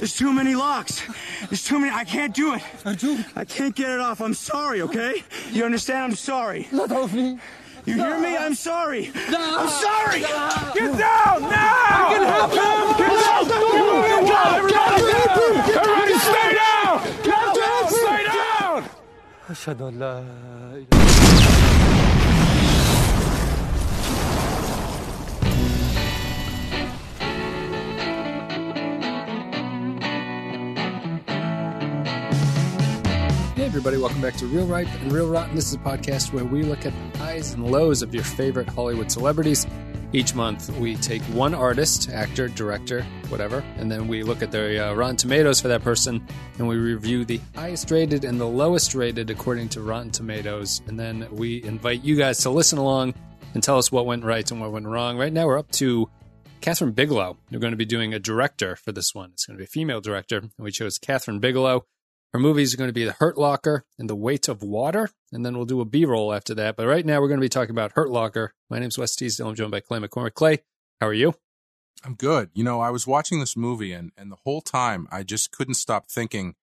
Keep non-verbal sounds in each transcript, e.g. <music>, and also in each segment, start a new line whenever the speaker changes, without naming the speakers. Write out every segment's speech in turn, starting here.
There's too many locks. There's too many. I can't do it. I do? I can't get it off. I'm sorry, okay? You understand? I'm sorry. You hear me? I'm sorry. I'm sorry. Get down now! I can help him. Get down! Get down! Everybody down! Everybody stay down! Get down! Stay down!
Everybody, welcome back to Real Ripe and Real Rotten. This is a podcast where we look at the highs and lows of your favorite Hollywood celebrities. Each month, we take one artist, actor, director, whatever, and then we look at the uh, Rotten Tomatoes for that person, and we review the highest rated and the lowest rated according to Rotten Tomatoes. And then we invite you guys to listen along and tell us what went right and what went wrong. Right now, we're up to Kathryn Bigelow. We're going to be doing a director for this one. It's going to be a female director, and we chose Kathryn Bigelow. Our movies are going to be The Hurt Locker and The Weight of Water, and then we'll do a B roll after that. But right now, we're going to be talking about Hurt Locker. My name's Wes Teasdale. I'm joined by Clay McCormick. Clay, how are you?
I'm good. You know, I was watching this movie and and the whole time I just couldn't stop thinking,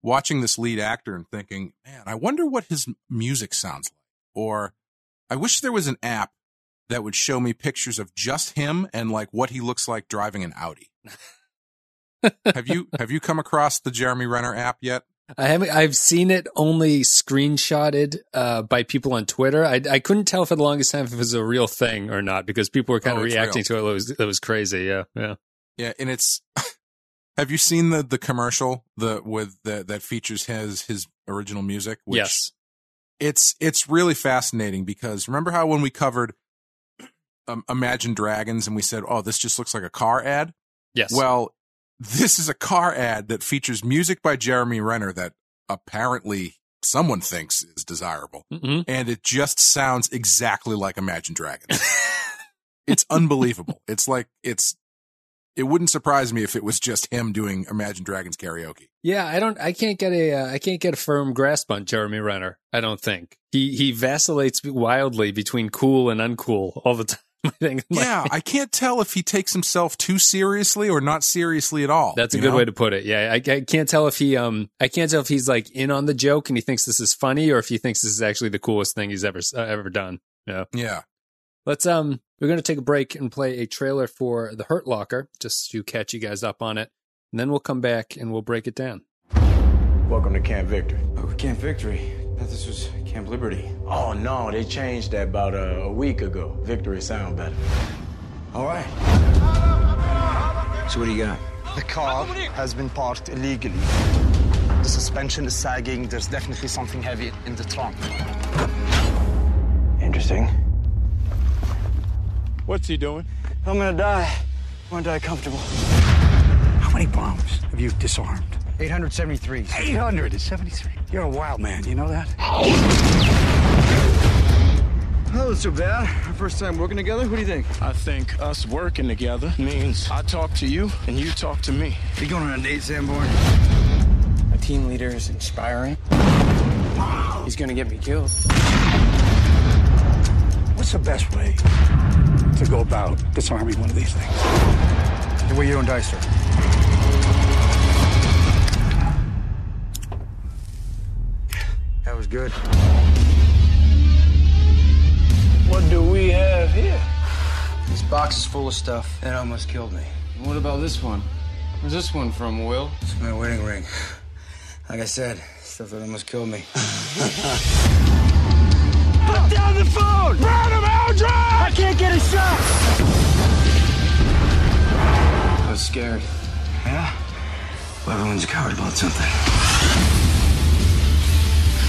watching this lead actor and thinking, man, I wonder what his music sounds like. Or I wish there was an app that would show me pictures of just him and like what he looks like driving an Audi. <laughs> have you have you come across the Jeremy Renner app yet?
I haven't. I've seen it only screenshotted uh, by people on Twitter. I, I couldn't tell for the longest time if it was a real thing or not because people were kind
Oh,
of reacting
real.
to it. It was, it was crazy. Yeah, yeah.
Yeah, and it's <laughs> have you seen the the commercial the with the that features his his original music? Which
yes.
it's it's really fascinating because remember how when we covered um, Imagine Dragons and we said, "Oh, this just looks like a car ad."
Yes.
Well, this is a car ad that features music by Jeremy Renner that apparently someone thinks is desirable,
hmm
and it just sounds exactly like Imagine Dragons. <laughs> it's unbelievable. It's like it's. It wouldn't surprise me if it was just him doing Imagine Dragons karaoke.
Yeah, I don't. I can't get a. Uh, I can't get a firm grasp on Jeremy Renner. I don't think he he vacillates wildly between cool and uncool all the <laughs> time. <laughs> I think.
Yeah, I can't tell if he takes himself too seriously or not seriously at all.
That's a good
know?
way to put it. Yeah, I, I can't tell if he um I can't tell if he's like in on the joke and he thinks this is funny or if he thinks this is actually the coolest thing he's ever uh, ever done. Yeah.
Yeah.
Let's um we're going to take a break and play a trailer for The Hurt Locker just to catch you guys up on it. And then we'll come back and we'll break it down.
Welcome to Camp Victory.
Oh, Camp Victory. I thought this was Camp Liberty.
Oh no, they changed that about a, a week ago. Victory sound better.
All right. So what do you got?
The car has been parked illegally. The suspension is sagging. There's definitely something heavy in the trunk.
Interesting.
What's he doing?
I'm gonna die. I wanna die comfortable.
How many bombs have you disarmed?
873.
873. You're a wild man, you know that?
Oh, so bad. Our first time working together. What do you think?
I think us working together means I talk to you and you talk to me.
You going on a date, Sanborn?
A team leader is inspiring. He's gonna get me killed.
What's the best way to go about disarming one of these things?
The way you don't die, sir. That was good.
What do we have here?
This box is full of stuff that almost killed me. What about this one? Where's this one from, Will?
It's my wedding ring. Like I said, stuff that almost killed me.
Put down the phone! Burn him! I can't get a shot!
I was scared.
Yeah? Well, everyone's a coward about something.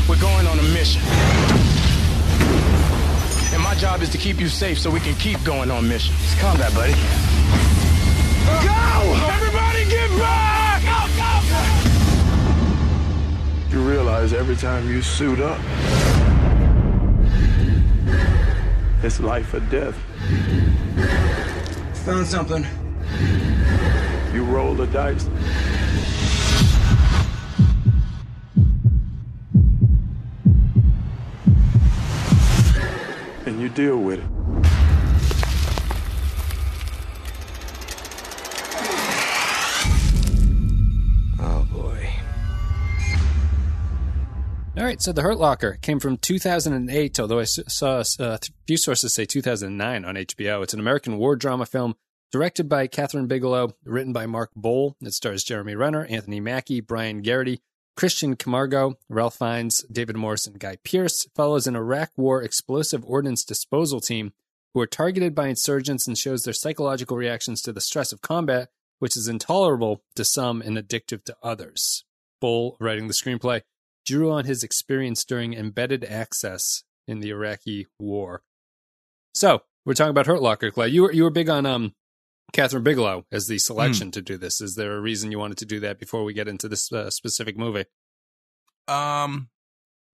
We're going on a mission. And my job is to keep you safe so we can keep going on missions.
It's combat, buddy.
Go! Everybody get back! Go, go,
You realize every time you suit up, it's life or death.
Found something.
You roll the dice. deal with oh, it.
All right, so The Hurt Locker came from 2008, although I saw a uh, few sources say 2009 on HBO. It's an American war drama film directed by Kathryn Bigelow, written by Mark Boal. It stars Jeremy Renner, Anthony Mackie, Brian Geraghty, Christian Camargo, Ralph Fiennes, David Morse, and Guy Pearce. Follows an Iraq War explosive ordnance disposal team who are targeted by insurgents and shows their psychological reactions to the stress of combat, which is intolerable to some and addictive to others. Boal, writing the screenplay, drew on his experience during embedded access in the Iraqi war. So, we're talking about Hurt Locker, Clay. You were, you were big on um, Kathryn Bigelow as the selection mm. to do this. Is there a reason you wanted to do that before we get into this uh, specific movie?
Um,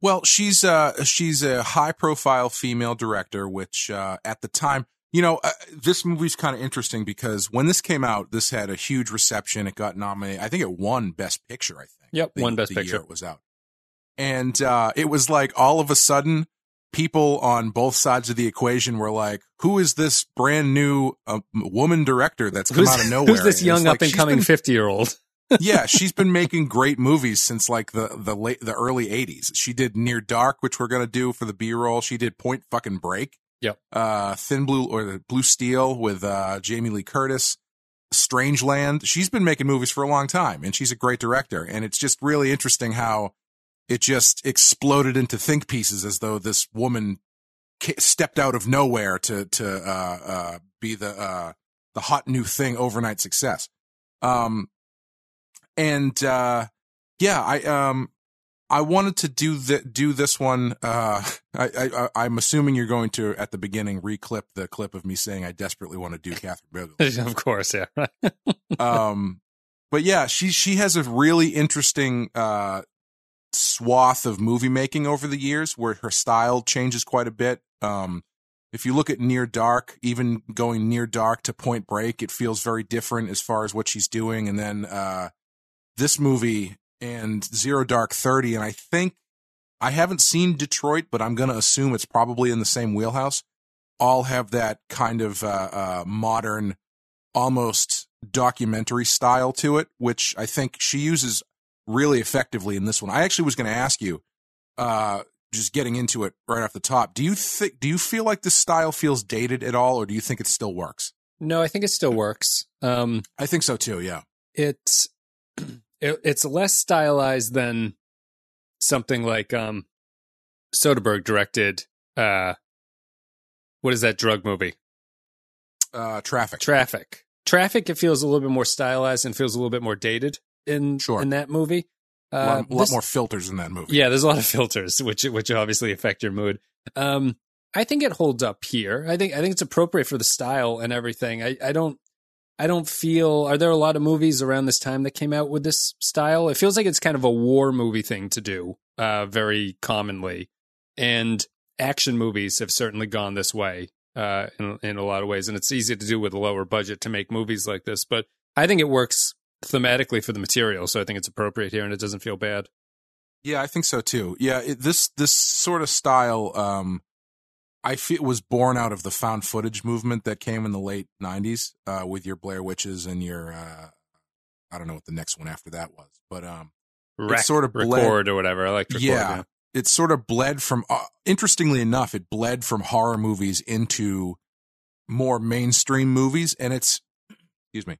well, she's uh she's a high profile female director, which uh, at the time, you know, uh, this movie's kind of interesting because when this came out, this had a huge reception. It got nominated. I think it won Best Picture. I think.
Yep,
the,
one Best Picture.
it was out, and uh, it was like all of a sudden people on both sides of the equation were like, "Who is this brand new uh, woman director that's come
who's,
out of <laughs> nowhere?
Who's this young up and coming fifty year old?" <laughs>
yeah, <laughs> she's been making great movies since like the the late the early '80s. She did Near Dark, which we're gonna do for the B roll. She did Point Fucking Break.
Yep.
Uh, Thin Blue or Blue Steel with uh, Jamie Lee Curtis. Strangeland. She's been making movies for a long time, and she's a great director. And it's just really interesting how it just exploded into think pieces as though this woman stepped out of nowhere to to uh, uh, be the uh, the hot new thing overnight success. Um, and uh, yeah, I um, I wanted to do the, do this one. Uh, <laughs> I, I am assuming you're going to at the beginning reclip the clip of me saying I desperately want to do Kathryn Bigelow. <laughs>
of course, yeah. <laughs>
um, but yeah, she she has a really interesting uh swath of movie making over the years where her style changes quite a bit. Um, if you look at Near Dark, even going Near Dark to Point Break, it feels very different as far as what she's doing. And then uh, this movie and Zero Dark Thirty, and I think I haven't seen Detroit, but I'm going to assume it's probably in the same wheelhouse. All have that kind of uh, uh, modern, almost documentary style to it, which I think she uses really effectively in this one. I actually was going to ask you, uh, just getting into it right off the top. Do you think? Do you feel like this style feels dated at all, or do you think it still works?
No, I think it still works. Um,
I think so too. Yeah,
it's <clears throat> it, it's less stylized than something like um, Soderbergh directed. Uh, what is that drug movie?
Uh, Traffic.
Traffic. Traffic. It feels a little bit more stylized and feels a little bit more dated in
sure.
in that movie.
Uh, a lot, this, lot, more filters in that movie.
Yeah, there's a lot of <laughs> filters, which which obviously affect your mood. Um, I think it holds up here. I think I think it's appropriate for the style and everything. I, I don't I don't feel. Are there a lot of movies around this time that came out with this style? It feels like it's kind of a war movie thing to do, uh, very commonly, and action movies have certainly gone this way uh, in in a lot of ways, and it's easy to do with a lower budget to make movies like this. But I think it works thematically for the material, so I think it's appropriate here, and it doesn't feel bad.
Yeah, I think so too. Yeah, it, this this sort of style, um, I feel was born out of the found footage movement that came in the late '90s uh, with your Blair Witches and your uh, I don't know what the next one after that was, but um,
Rec, it sort of bled, record or whatever. I like record, yeah, yeah,
it sort of bled from. Uh, interestingly enough, it bled from horror movies into more mainstream movies, and it's excuse me,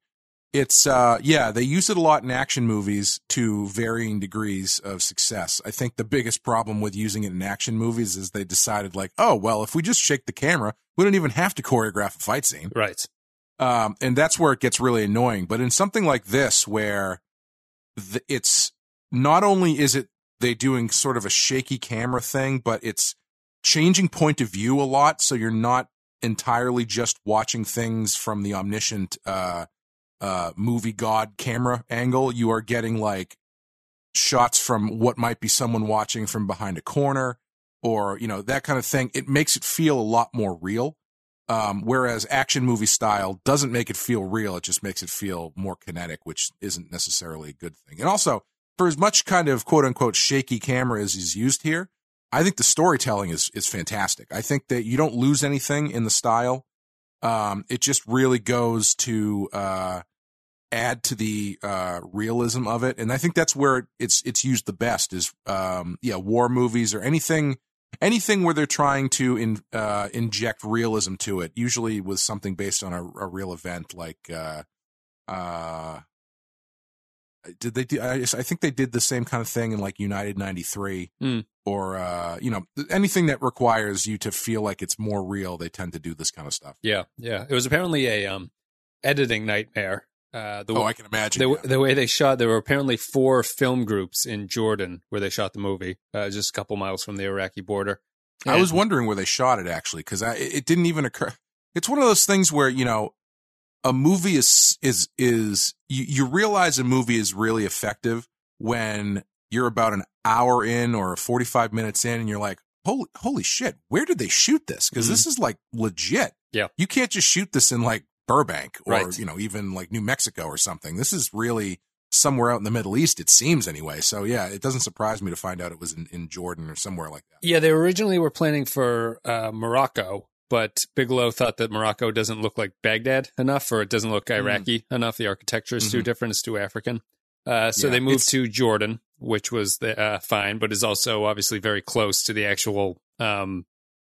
it's uh yeah, they use it a lot in action movies to varying degrees of success. I think the biggest problem with using it in action movies is they decided like, oh well, if we just shake the camera, we don't even have to choreograph a fight scene.
Right.
Um, and that's where it gets really annoying. But in something like this, where the, it's not only is it they doing sort of a shaky camera thing, but it's changing point of view a lot, so you're not entirely just watching things from the omniscient uh, uh, movie god camera angle. You are getting like shots from what might be someone watching from behind a corner or, you know, that kind of thing. It makes it feel a lot more real. Um, whereas action movie style doesn't make it feel real. It just makes it feel more kinetic, which isn't necessarily a good thing. And also, for as much kind of quote unquote shaky camera as is used here, I think the storytelling is is fantastic. I think that you don't lose anything in the style. Um, it just really goes to uh, add to the uh, realism of it, and I think that's where it's it's used the best. Is um, yeah, war movies or anything anything where they're trying to in, uh, inject realism to it. Usually with something based on a, a real event, like uh, uh, did they do? I, I think they did the same kind of thing in like United '93,
Mm.
or uh, you know anything that requires you to feel like it's more real. They tend to do this kind of stuff.
Yeah, yeah. It was apparently a um, editing nightmare. Uh, the,
Oh, I can imagine.
the,
yeah.
the way they shot, there were apparently four film groups in Jordan where they shot the movie, uh, just a couple miles from the Iraqi border.
I was wondering where they shot it actually because it didn't even occur. <laughs> It's one of those things where you know a movie is is is you, you realize a movie is really effective when you're about an hour in or 45 minutes in and you're like holy holy shit where did they shoot this because this is like legit
Mm-hmm. Yeah.
you can't just shoot this in like Burbank or
Right.
you know even like New Mexico or something this is really somewhere out in the Middle East it seems anyway so yeah it doesn't surprise me to find out it was in, in Jordan or somewhere like that
Yeah, they originally were planning for uh, Morocco, but Bigelow thought that Morocco doesn't look like Baghdad enough, or it doesn't look Iraqi enough. The architecture is too
Mhm.
different; it's too African. Uh, so
Yeah,
they moved
it's-
to Jordan, which was the, uh, fine, but is also obviously very close to the actual um,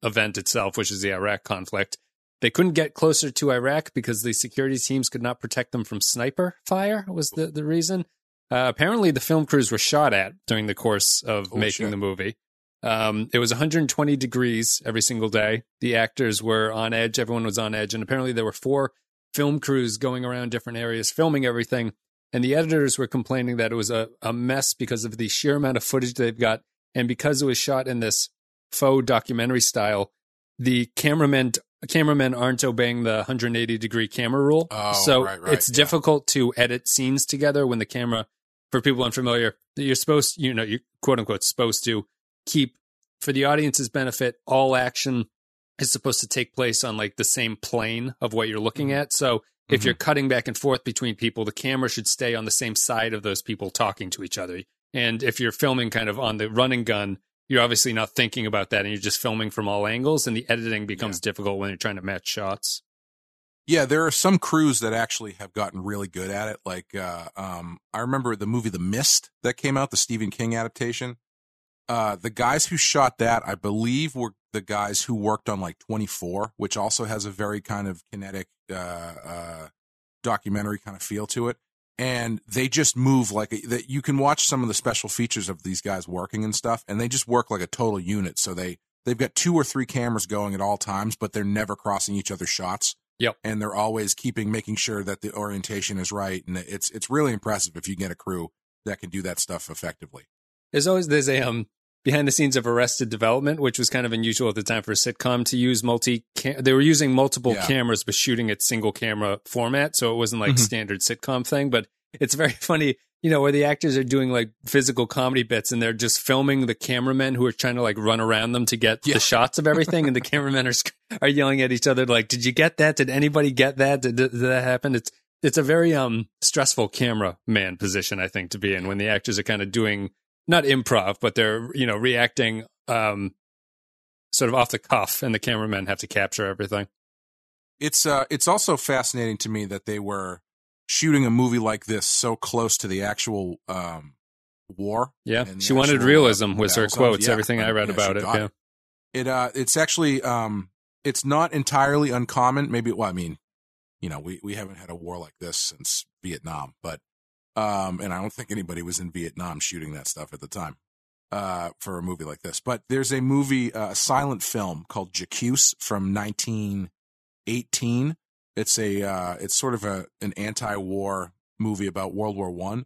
event itself, which is the Iraq conflict. They couldn't get closer to Iraq because the security teams could not protect them from sniper fire. Was the the reason? Uh, apparently, the film crews were shot at during the course of
Oh,
making
shit.
the movie. Um, it was 120 degrees every single day. The actors were on edge. Everyone was on edge. And apparently there were four film crews going around different areas filming everything. And the editors were complaining that it was a, a mess because of the sheer amount of footage they've got. And because it was shot in this faux documentary style, the cameramen cameramen aren't obeying the 180 degree camera rule.
Oh,
so
right, right,
it's
yeah.
difficult to edit scenes together when the camera for people unfamiliar, you're supposed, you know, you quote unquote supposed to keep for the audience's benefit, all action is supposed to take place on like the same plane of what you're looking at. So if
Mhm.
you're cutting back and forth between people, the camera should stay on the same side of those people talking to each other. And if you're filming kind of on the running gun, you're obviously not thinking about that and you're just filming from all angles and the editing becomes difficult when you're trying to match shots.
Yeah, there are some crews that actually have gotten really good at it. Like, uh, um, I remember the movie The Mist that came out, the Stephen King adaptation. Uh, the guys who shot that, I believe, were the guys who worked on like 24, which also has a very kind of kinetic, uh, uh, documentary kind of feel to it. And they just move like a, that. You can watch some of the special features of these guys working and stuff, and they just work like a total unit. So they they've got two or three cameras going at all times, but they're never crossing each other's shots
Yep.
and they're always keeping making sure that the orientation is right and it's it's really impressive if you get a crew that can do that stuff effectively
There's always there's a um behind the scenes of Arrested Development, which was kind of unusual at the time for a sitcom to use multi. They were using multiple
Yeah.
cameras, but shooting at single camera format, so it wasn't like
Mhm.
standard sitcom thing. But it's very <laughs> funny, you know, where the actors are doing like physical comedy bits, and they're just filming the cameramen who are trying to like run around them to get
Yeah.
the shots of everything, and the <laughs> cameramen are are yelling at each other like, "Did you get that? Did anybody get that? Did, did that happen?" It's it's a very um stressful cameraman position, I think, to be in when the actors are kind of doing not improv, but they're you know reacting um sort of off the cuff, and the cameramen have to capture everything.
it's uh it's also fascinating to me that they were shooting a movie like this so close to the actual um war
Yeah, she wanted realism
uh,
was her quotes.
yeah,
everything I read
yeah,
about it. Yeah,
it uh it's actually um it's not entirely uncommon maybe well i mean you know we we haven't had a war like this since vietnam but um and i don't think anybody was in vietnam shooting that stuff at the time uh for a movie like this but there's a movie uh, a silent film called J'accuse from 1918 it's a uh it's sort of a an anti-war movie about world war 1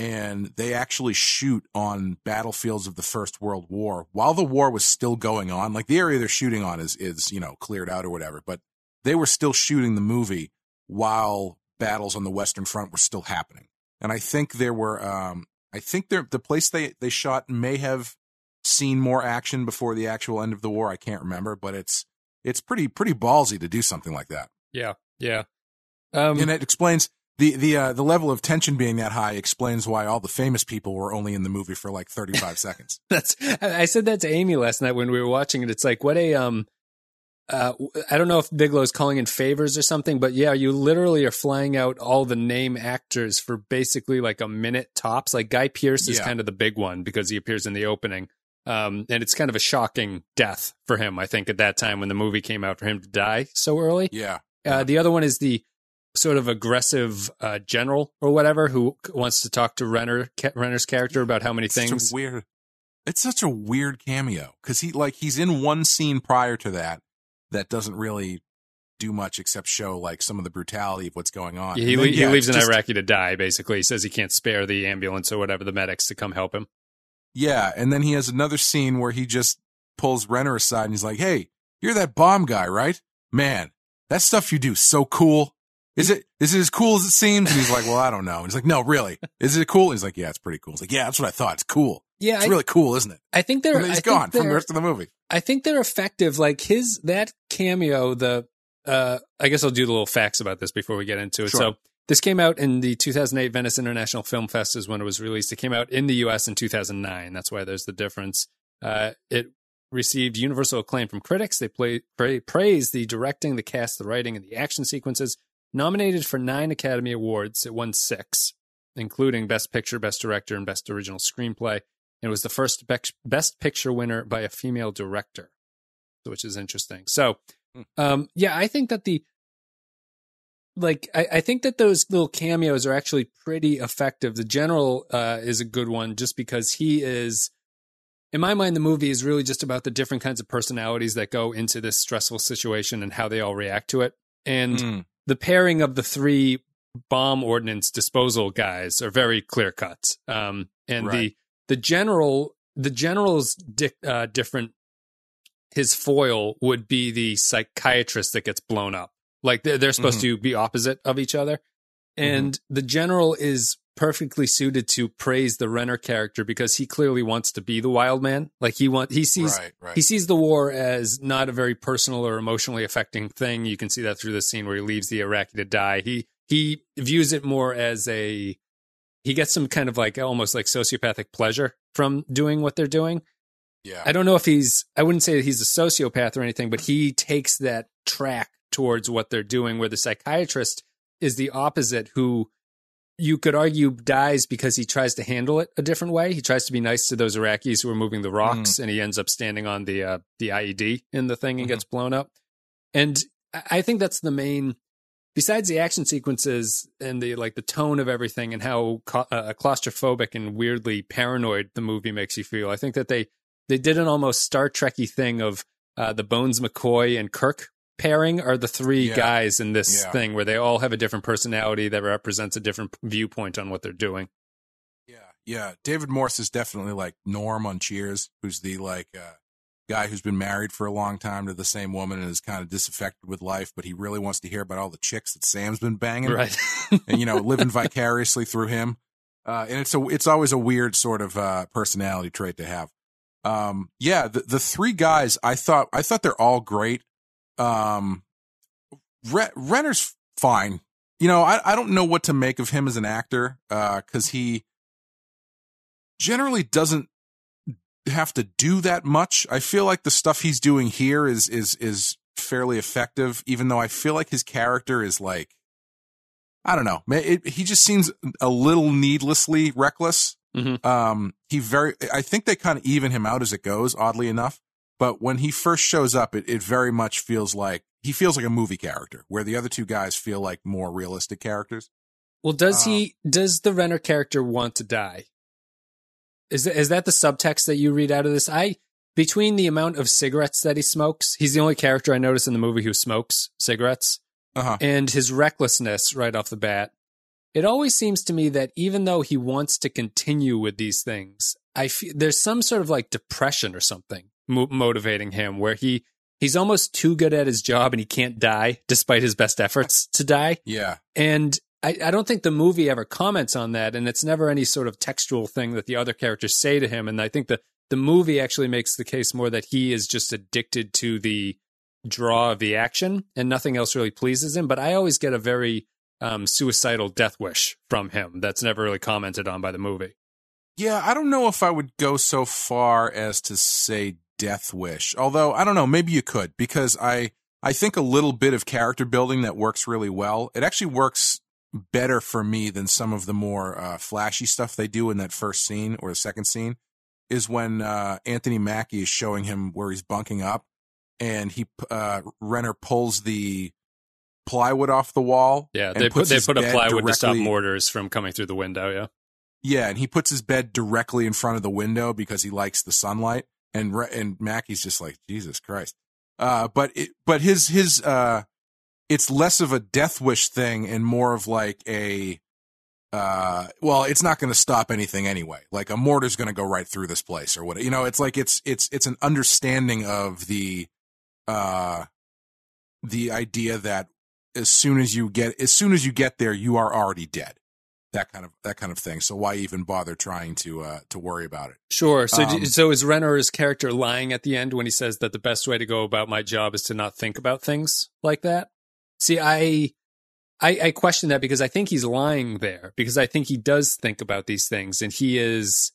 and they actually shoot on battlefields of the First World War while the war was still going on. Like the area they're shooting on is is you know cleared out or whatever, but they were still shooting the movie while battles on the Western Front were still happening. And I think there were, um, I think there the place they they shot may have seen more action before the actual end of the war. I can't remember, but it's it's pretty pretty ballsy to do something like that.
yeah, yeah. Um,
and it explains the the uh, the level of tension being that high explains why all the famous people were only in the movie for like 35 <laughs> seconds.
That's I I said that to Amy last night when we were watching it. It's like what a um uh, I don't know if Bigelow's calling in favors or something, but yeah, you literally are flying out all the name actors for basically like a minute tops. Like Guy Pearce is
Yeah.
kind of the big one because he appears in the opening. Um, and it's kind of a shocking death for him, I think, at that time when the movie came out for him to die so early.
Yeah.
Uh, the other one is the sort of aggressive uh, general or whatever who wants to talk to Renner, Renner's character about how many
It's
things.
weird. It's such a weird cameo because he like he's in one scene prior to that that doesn't really do much except show like some of the brutality of what's going on.
Yeah, he,
then,
he
yeah,
leaves an
just-
Iraqi to die, basically. He says he can't spare the ambulance or whatever, the medics to come help him.
Yeah, and then he has another scene where he just pulls Renner aside and he's like, "Hey, you're that bomb guy, right? Man, that stuff you do so cool. Is it is it as cool as it seems?" And he's like, "Well, I don't know." And he's like, "No, really, is it cool?" he's like, "Yeah, it's pretty cool." He's like, "Yeah, that's what I thought. It's cool.
Yeah,
It's
I,
really cool, isn't it?"
I think they're.
And then he's
I
gone from the rest of the movie.
I think they're effective. Like his that cameo, the uh I guess I'll do the little facts about this before we get into it.
Sure.
So this came out in the 2008 Venice International Film Fest is when it was released. It came out in the US in 2009. That's why there's the difference. Uh it received universal acclaim from critics. They play, pra- praised the directing, the cast, the writing, and the action sequences. Nominated for nine Academy Awards, it won six, including Best Picture, Best Director, and Best Original Screenplay. It was the first Best Picture winner by a female director, which is interesting. So,
Hmm.
um, yeah, I think that the like I, I think that those little cameos are actually pretty effective. The general uh, is a good one just because he is, in my mind, the movie is really just about the different kinds of personalities that go into this stressful situation and how they all react to it. And
Mm.
the pairing of the three bomb ordnance disposal guys are very clear cut. Um, and
Right.
the general the general's di- uh, different. His foil would be the psychiatrist that gets blown up. Like they're, they're supposed to be opposite of each other, and the general is perfectly suited to praise the Renner character because he clearly wants to be the wild man. Like he want he sees
Right, right.
he sees the war as not a very personal or emotionally affecting thing. You can see that through the scene where he leaves the Iraqi to die. He he views it more as a he gets some kind of like almost like sociopathic pleasure from doing what they're doing.
Yeah.
I don't know if he's I wouldn't say that he's a sociopath or anything, but he takes that track towards what they're doing where the psychiatrist is the opposite who you could argue dies because he tries to handle it a different way. He tries to be nice to those Iraqis who are moving the rocks, and he ends up standing on the uh, the IED in the thing and gets blown up. And I think that's the main. Besides the action sequences and the like, the tone of everything and how ca- uh, claustrophobic and weirdly paranoid the movie makes you feel, I think that they they did an almost Star Trekky thing of uh, the Bones McCoy and Kirk pairing are the three
Yeah.
guys in this
Yeah.
thing where they all have a different personality that represents a different viewpoint on what they're doing.
Yeah, yeah. David Morse is definitely like Norm on Cheers, who's the like uh, guy who's been married for a long time to the same woman and is kind of disaffected with life, but he really wants to hear about all the chicks that Sam's been banging,
Right. <laughs>
and you know, living vicariously through him. Uh, and it's a it's always a weird sort of uh, personality trait to have. Um, yeah, the the three guys I thought I thought they're all great. Um, Re- Renner's fine. You know, I, I don't know what to make of him as an actor because he generally doesn't have to do that much. I feel like the stuff he's doing here is is is fairly effective, even though I feel like his character is like I don't know. It, he just seems a little needlessly reckless.
Mhm.
Um, he very. I think they kind of even him out as it goes. Oddly enough, but when he first shows up, it, it very much feels like he feels like a movie character, where the other two guys feel like more realistic characters.
Well, does
Um,
he? Does the Renner character want to die? Is that, is that the subtext that you read out of this? I between the amount of cigarettes that he smokes, he's the only character I notice in the movie who smokes cigarettes,
Uh-huh.
and his recklessness right off the bat. It always seems to me that even though he wants to continue with these things, I feel there's some sort of like depression or something mo- motivating him, where he he's almost too good at his job and he can't die despite his best efforts to die.
Yeah,
And I, I don't think the movie ever comments on that, and it's never any sort of textual thing that the other characters say to him. And I think the the movie actually makes the case more that he is just addicted to the draw of the action, and nothing else really pleases him. But I always get a very um, suicidal death wish from him that's never really commented on by the movie.
Yeah, I don't know if I would go so far as to say death wish. Although I don't know, maybe you could because I I think a little bit of character building that works really well. It actually works better for me than some of the more uh, flashy stuff they do in that first scene or the second scene. Is when uh, Anthony Mackie is showing him where he's bunking up, and he uh, Renner pulls the plywood off the wall.
Yeah,
and
they put they put a plywood to stop mortars from coming through the window. Yeah,
Yeah, and he puts his bed directly in front of the window because he likes the sunlight. And and Mackie's just like Jesus Christ. Uh, but it, but his his uh, it's less of a death wish thing and more of like a uh, well, it's not going to stop anything anyway. Like a mortar's going to go right through this place or what. You know, it's like it's it's it's an understanding of the uh, the idea that as soon as you get as soon as you get there, you are already dead that kind of that kind of thing. So why even bother trying to uh, to worry about it?
sure. So
Um,
so is Renner's character lying at the end when he says that the best way to go about my job is to not think about things like that? See, I. I, I question that because I think he's lying there because I think he does think about these things and he is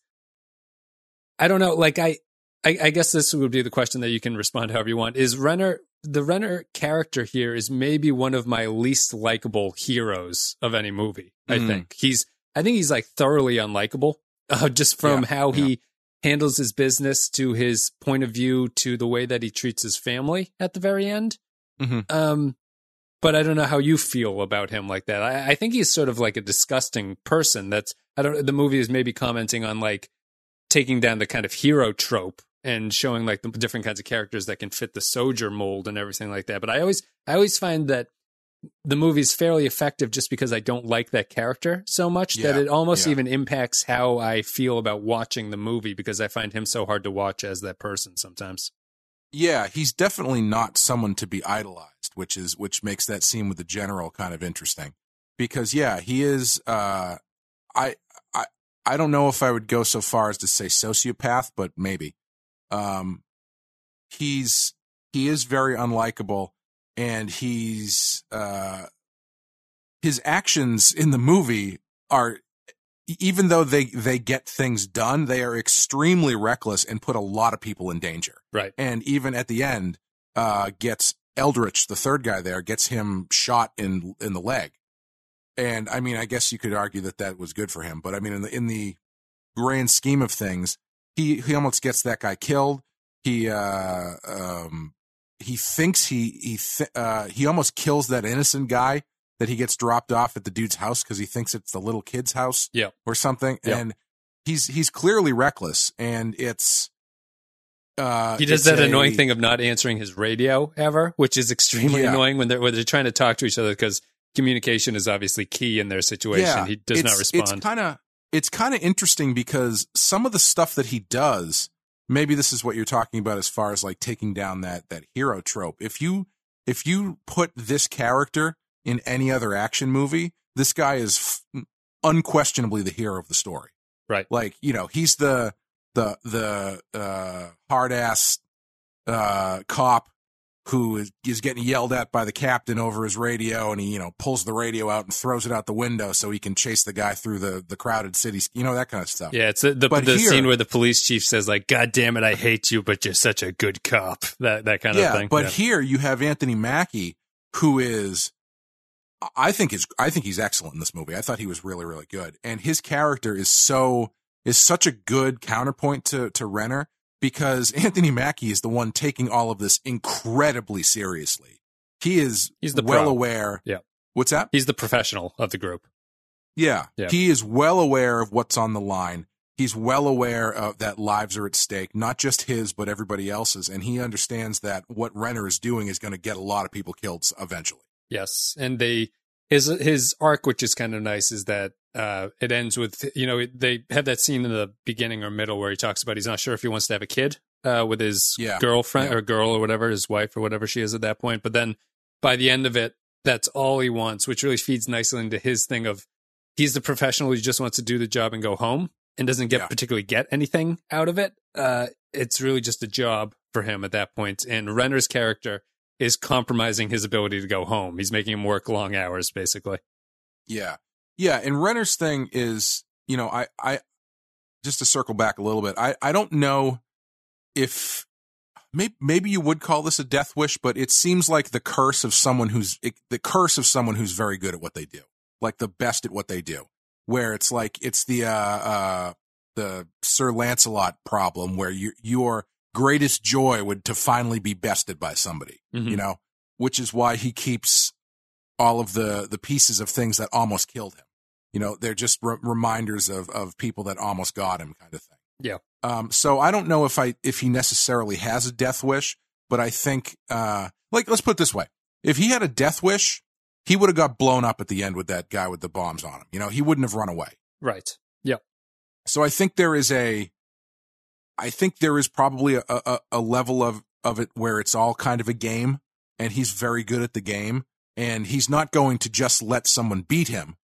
I don't know like I, I I guess this would be the question that you can respond however you want is Renner the Renner character here is maybe one of my least likable heroes of any movie I
Mhm.
think he's I think he's like thoroughly unlikable <laughs> uh, just from
Yeah,
how
yeah.
he handles his business to his point of view to the way that he treats his family at the very end
Mhm.
um but I don't know how you feel about him like that. I, I think he's sort of like a disgusting person. That's I don't. The movie is maybe commenting on like taking down the kind of hero trope and showing like the different kinds of characters that can fit the soldier mold and everything like that. But I always I always find that the movie's fairly effective just because I don't like that character so much that it almost
yeah.
even impacts how I feel about watching the movie because I find him so hard to watch as that person sometimes.
Yeah, he's definitely not someone to be idolized, which is which makes that scene with the general kind of interesting. Because yeah, he is. Uh, I I I don't know if I would go so far as to say sociopath, but maybe. Um, he's he is very unlikable, and he's uh, his actions in the movie are even though they they get things done, they are extremely reckless and put a lot of people in danger.
Right.
And even at the end, uh, gets Eldridge, the third guy there, gets him shot in in the leg. And I mean, I guess you could argue that that was good for him, but I mean, in the in the grand scheme of things, he he almost gets that guy killed. He uh um he thinks he he th- uh he almost kills that innocent guy that he gets dropped off at the dude's house because he thinks it's the little kid's house
Yeah.
or something
Yeah.
and he's he's clearly reckless and it's uh
He does that
a-
annoying thing of not answering his radio ever, which is extremely
Yeah.
annoying when they're when they're trying to talk to each other because communication is obviously key in their situation. he does not respond.
It's kind of it's kind of interesting because some of the stuff that he does, maybe this is what you're talking about as far as like taking down that that hero trope. If you if you put this character in any other action movie, this guy is f- unquestionably the hero of the story.
Right.
Like, you know, he's the the the uh hard ass uh cop who is, is getting yelled at by the captain over his radio and he, you know, pulls the radio out and throws it out the window so he can chase the guy through the the crowded cities, you know, that kind of stuff.
yeah, it's the the,
But
the
here-
scene where the police chief says like, "God damn it, I hate you, but you're such a good cop." That that kind
yeah,
of thing.
but
yeah.
here you have Anthony Mackie, who is, I think is, I think he's excellent in this movie. I thought he was really, really good, and his character is so is such a good counterpoint to to Renner because <laughs> Anthony Mackie is the one taking all of this incredibly seriously. He is
He's the
well
pro.
aware.
Yeah.
What's that?
He's the professional of the group.
Yeah.
Yeah.
He is well aware of what's on the line. He's well aware of that lives are at stake, not just his, but everybody else's. And he understands that what Renner is doing is going to get a lot of people killed eventually.
Yes, and they his his arc, which is kind of nice, is that uh, it ends with you know they have that scene in the beginning or middle where he talks about he's not sure if he wants to have a kid uh, with his
Yeah.
girlfriend
Yeah.
or girl or whatever his wife or whatever she is at that point. But then by the end of it, that's all he wants, which really feeds nicely into his thing of he's the professional who just wants to do the job and go home and doesn't get
Yeah.
particularly get anything out of it. Uh, it's really just a job for him at that point. And Renner's character is compromising his ability to go home. He's making him work long hours, basically.
Yeah. Yeah. And Renner's thing is, you know, I, I, just to circle back a little bit, I, I don't know if maybe, maybe you would call this a death wish, but it seems like the curse of someone who's the curse of someone who's very good at what they do, like the best at what they do. Where it's like it's the uh, uh, the Sir Lancelot problem, where you, your greatest joy would to finally be bested by somebody,
Mhm.
you know, which is why he keeps all of the the pieces of things that almost killed him. You know, they're just re- reminders of of people that almost got him, kind of thing.
Yeah.
Um, so I don't know if I if he necessarily has a death wish, but I think uh like let's put it this way. If he had a death wish, he would have got blown up at the end with that guy with the bombs on him. You know, he wouldn't have run away.
Right. Yeah.
So I think there is a I think there is probably a, a, a level of, of it where it's all kind of a game and he's very good at the game and he's not going to just let someone beat him,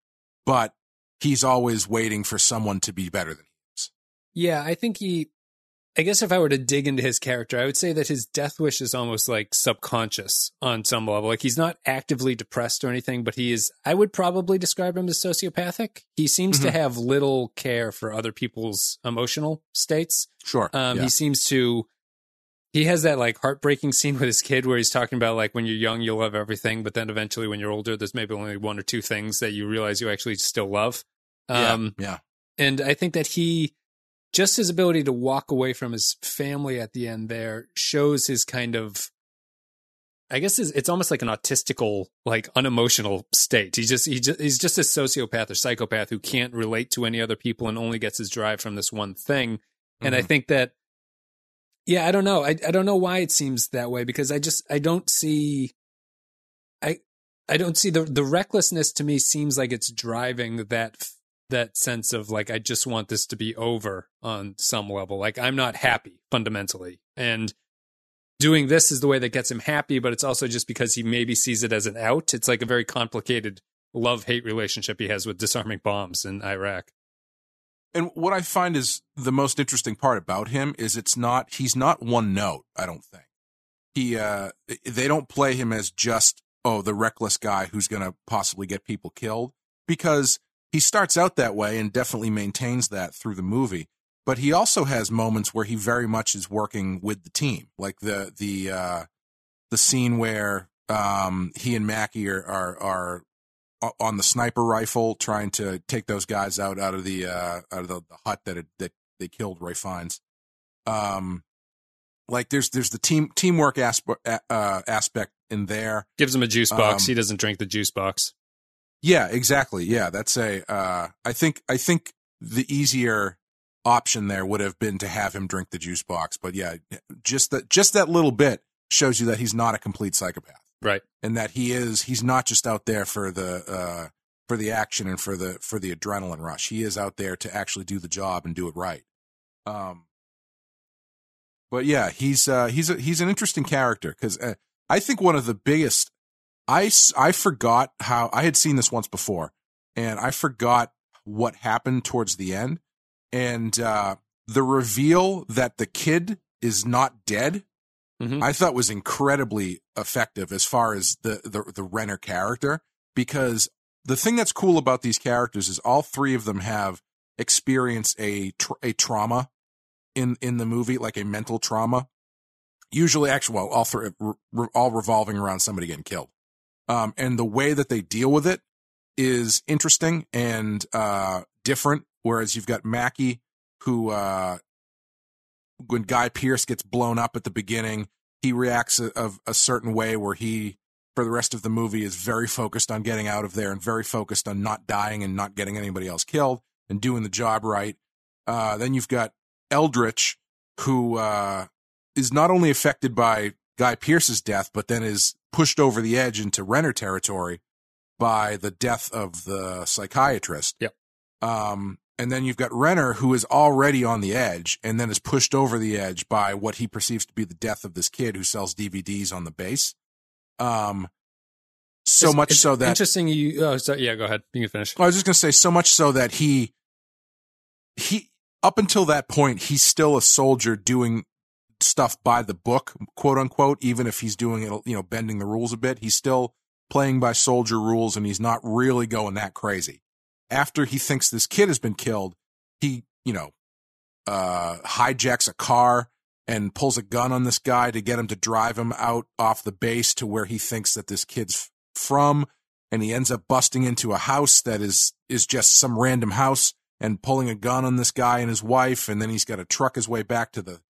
but he's always waiting for someone to be better than he is.
Yeah, I think he. I guess if I were to dig into his character, I would say that his death wish is almost like subconscious on some level. Like he's not actively depressed or anything, but he is. I would probably describe him as sociopathic. He seems to
Mhm.
have little care for other people's emotional states.
Sure.
Um,
yeah.
He seems to. He has that like heartbreaking scene with his kid where he's talking about like when you're young you'll love everything, but then eventually when you're older, there's maybe only one or two things that you realize you actually still love.
yeah,
Um,
yeah.
and I think that he, just his ability to walk away from his family at the end there shows his kind of, I guess it's, it's almost like an autistical, like unemotional state. He just, he just, he's just a sociopath or psychopath who can't relate to any other people and only gets his drive from this one thing. And I
Mhm.
think that, yeah, I don't know. I, I don't know why it seems that way because I just, I don't see, I, I don't see the, the recklessness to me seems like it's driving that that sense of like I just want this to be over on some level. Like I'm not happy fundamentally. And doing this is the way that gets him happy, but it's also just because he maybe sees it as an out. It's like a very complicated love-hate relationship he has with disarming bombs in Iraq.
And what I find is the most interesting part about him is it's not he's not one note, I don't think. He uh they don't play him as just oh the reckless guy who's going to possibly get people killed because he starts out that way and definitely maintains that through the movie. But he also has moments where he very much is working with the team, like the the uh the scene where um he and Mackie are are are on the sniper rifle trying to take those guys out out of the uh out of the, the hut that it, that they killed Ralph Fiennes. Um like there's there's the team teamwork aspect uh aspect in there.
Gives him a juice box.
Um,
he doesn't drink the juice box.
Yeah, exactly. Yeah, that's a uh I think I think the easier option there would have been to have him drink the juice box, but yeah, just that just that little bit shows you that he's not a complete psychopath
Right.
and that he is he's not just out there for the uh for the action and for the for the adrenaline rush. He is out there to actually do the job and do it right. Um but yeah, he's uh he's a, he's an interesting character cuz uh, I think one of the biggest I I forgot how I had seen this once before and I forgot what happened towards the end and uh the reveal that the kid is not dead
Mhm.
I thought was incredibly effective as far as the, the the Renner character because the thing that's cool about these characters is all three of them have experienced a tr- a trauma in in the movie like a mental trauma usually actually well all three re- re- all revolving around somebody getting killed um and the way that they deal with it is interesting and uh different whereas you've got Mackie who uh when Guy Pearce gets blown up at the beginning, he reacts a, of a certain way where he, for the rest of the movie, is very focused on getting out of there and very focused on not dying and not getting anybody else killed and doing the job right. Uh, then you've got Eldridge, who uh, is not only affected by Guy Pearce's death, but then is pushed over the edge into Renner territory by the death of the psychiatrist.
Yep.
Um, and then you've got Renner, who is already on the edge and then is pushed over the edge by what he perceives to be the death of this kid who sells DVDs on the base. Um, so
It's-
much
it's
so that
interesting. You, oh, so, yeah, go ahead. You can finish.
I was just going to say so much so that he he up until that point he's still a soldier doing stuff by the book, quote unquote, even if he's doing it, you know, bending the rules a bit. He's still playing by soldier rules and he's not really going that crazy. After he thinks this kid has been killed, he, you know, uh hijacks a car and pulls a gun on this guy to get him to drive him out off the base to where he thinks that this kid's from and he ends up busting into a house that is is just some random house and pulling a gun on this guy and his wife and then he's got to truck his way back to the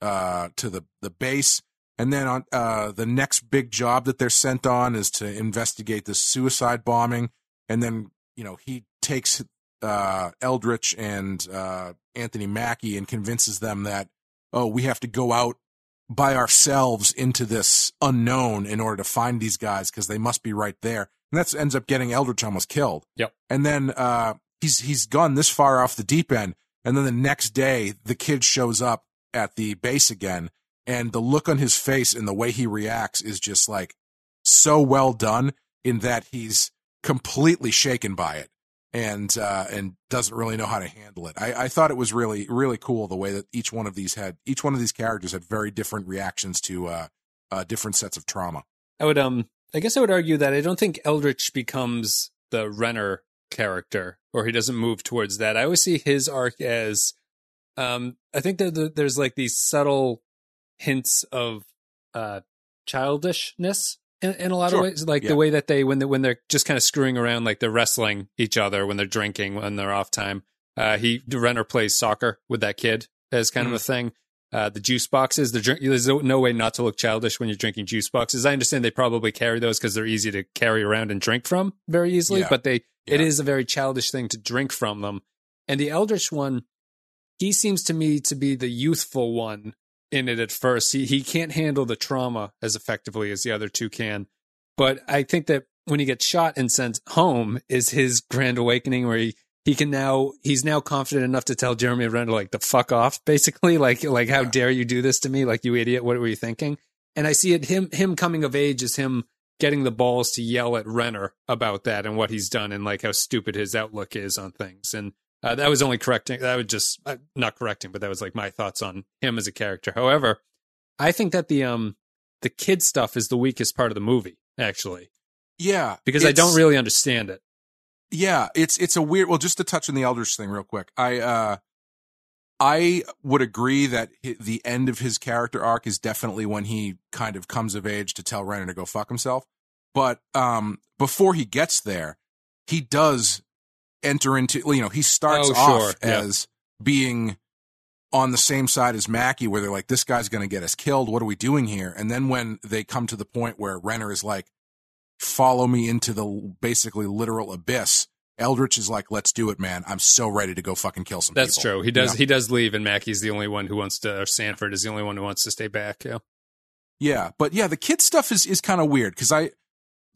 uh to the the base and then on uh the next big job that they're sent on is to investigate this suicide bombing and then you know he takes uh Eldridge and uh Anthony Mackie and convinces them that oh we have to go out by ourselves into this unknown in order to find these guys because they must be right there and that ends up getting Eldridge almost killed.
Yep.
And then uh, he's he's gone this far off the deep end, and then the next day the kid shows up at the base again, and the look on his face and the way he reacts is just like so well done in that he's completely shaken by it and uh, and doesn't really know how to handle it. I, I thought it was really really cool the way that each one of these had each one of these characters had very different reactions to uh, uh, different sets of trauma.
I would um I guess I would argue that I don't think Eldridge becomes the Renner character, or he doesn't move towards that. I always see his arc as, um, I think that there's like these subtle hints of uh, childishness in, in, a lot sure. of ways, like yeah. the way that they when they when they're just kind of screwing around, like they're wrestling each other when they're drinking when they're off time. Uh, he Renner plays soccer with that kid as kind mm. of a thing uh, the juice boxes. The drink, there's no way not to look childish when you're drinking juice boxes. I understand they probably carry those because they're easy to carry around and drink from very easily, yeah. but they yeah. it is a very childish thing to drink from them. And the Eldridge one, he seems to me to be the youthful one in it at first. He he can't handle the trauma as effectively as the other two can. But I think that when he gets shot and sent home is his grand awakening where he he can now he's now confident enough to tell Jeremy Renner like the fuck off, <laughs> basically. Like like how yeah. dare you do this to me? Like you idiot, what were you thinking? And I see it him him coming of age is him getting the balls to yell at Renner about that and what he's done and like how stupid his outlook is on things. And uh, that was only correcting. That was just uh, not correcting, but that was like my thoughts on him as a character. However, I think that the um the kid stuff is the weakest part of the movie, actually.
Yeah,
because I don't really understand it.
Yeah, it's it's a weird. Well, just to touch on the elders thing real quick, I uh, I would agree that the end of his character arc is definitely when he kind of comes of age to tell Renner to go fuck himself. But um, before he gets there, he does enter into you know he starts
oh,
off
sure.
as being on the same side as Mackie, where they're like, "This guy's going to get us killed. What are we doing here?" And then when they come to the point where Renner is like, follow me into the basically literal abyss. Eldridge is like, let's do it, man. I'm so ready to go fucking kill some
That's
people.
true. He does. He does leave, and Mackie's the only one who wants to. Or Sanford is the only one who wants to stay back. Yeah.
Yeah, but yeah, the kid stuff is is kind of weird because I,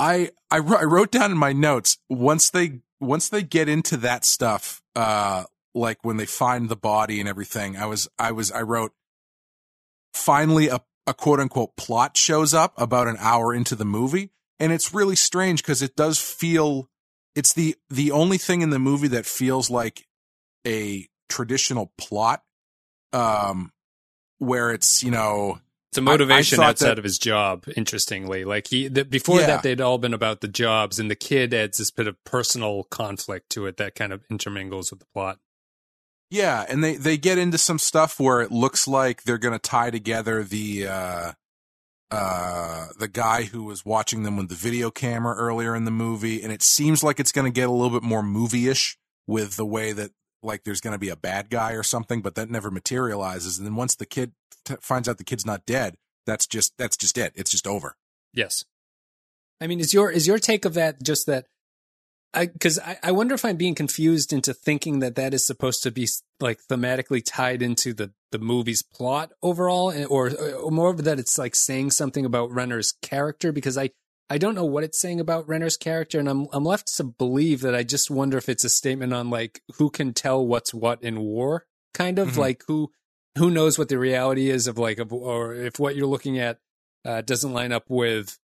I, I, I wrote down in my notes once they once they get into that stuff, uh, like when they find the body and everything. I was I was I wrote. Finally, a a quote unquote plot shows up about an hour into the movie and it's really strange because it does feel it's the the only thing in the movie that feels like a traditional plot um where it's you know
it's a motivation I, I outside that, of his job interestingly like he the, before yeah. that they'd all been about the jobs and the kid adds this bit of personal conflict to it that kind of intermingles with the plot
yeah and they they get into some stuff where it looks like they're going to tie together the uh uh, the guy who was watching them with the video camera earlier in the movie, and it seems like it's going to get a little bit more movie-ish with the way that like there's going to be a bad guy or something, but that never materializes. And then once the kid t- finds out the kid's not dead, that's just that's just it. It's just over.
Yes. I mean, is your is your take of that just that I because I, I wonder if I'm being confused into thinking that that is supposed to be like thematically tied into the the movie's plot overall, eh, or, or more of that it's like saying something about Renner's character because I I don't know what it's saying about Renner's character, and I'm I'm left to believe that I just wonder if it's a statement on like who can tell what's what in war, kind of mm-hmm. like who who knows what the reality is of like of, or if what you're looking at uh, doesn't line up with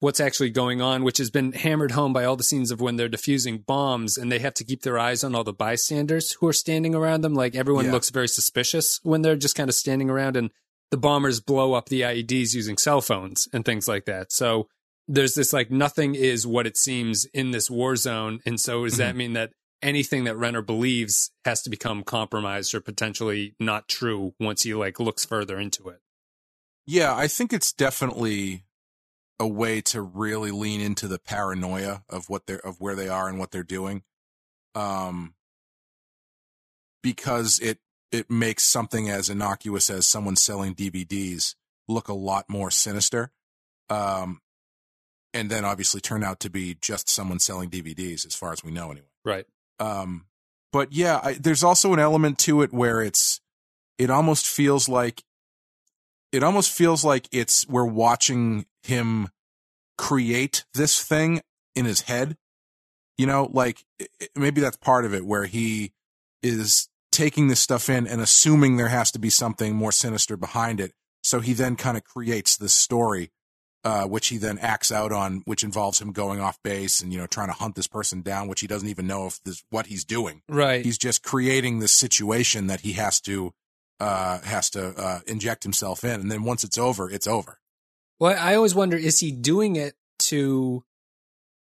what's actually going on, which has been hammered home by all the scenes of when they're defusing bombs and they have to keep their eyes on all the bystanders who are standing around them. Like everyone yeah. looks very suspicious when they're just kind of standing around and the bombers blow up the IEDs using cell phones and things like that. So there's this like nothing is what it seems in this war zone. And so does that mm-hmm. mean that anything that Renner believes has to become compromised or potentially not true once he like looks further into it.
Yeah, I think it's definitely a way to really lean into the paranoia of what they're of where they are and what they're doing. Um because it it makes something as innocuous as someone selling DVDs look a lot more sinister. Um and then obviously turn out to be just someone selling DVDs as far as we know anyway.
Right.
Um but yeah, I, there's also an element to it where it's it almost feels like it almost feels like it's we're watching him create this thing in his head. You know, like maybe that's part of it where he is taking this stuff in and assuming there has to be something more sinister behind it. So he then kind of creates this story, uh, which he then acts out on, which involves him going off base and, you know, trying to hunt this person down, which he doesn't even know if this, what he's doing.
Right.
He's just creating this situation that he has to, uh, has to, uh, inject himself in. And then once it's over, it's over.
Well, I always wonder is he doing it to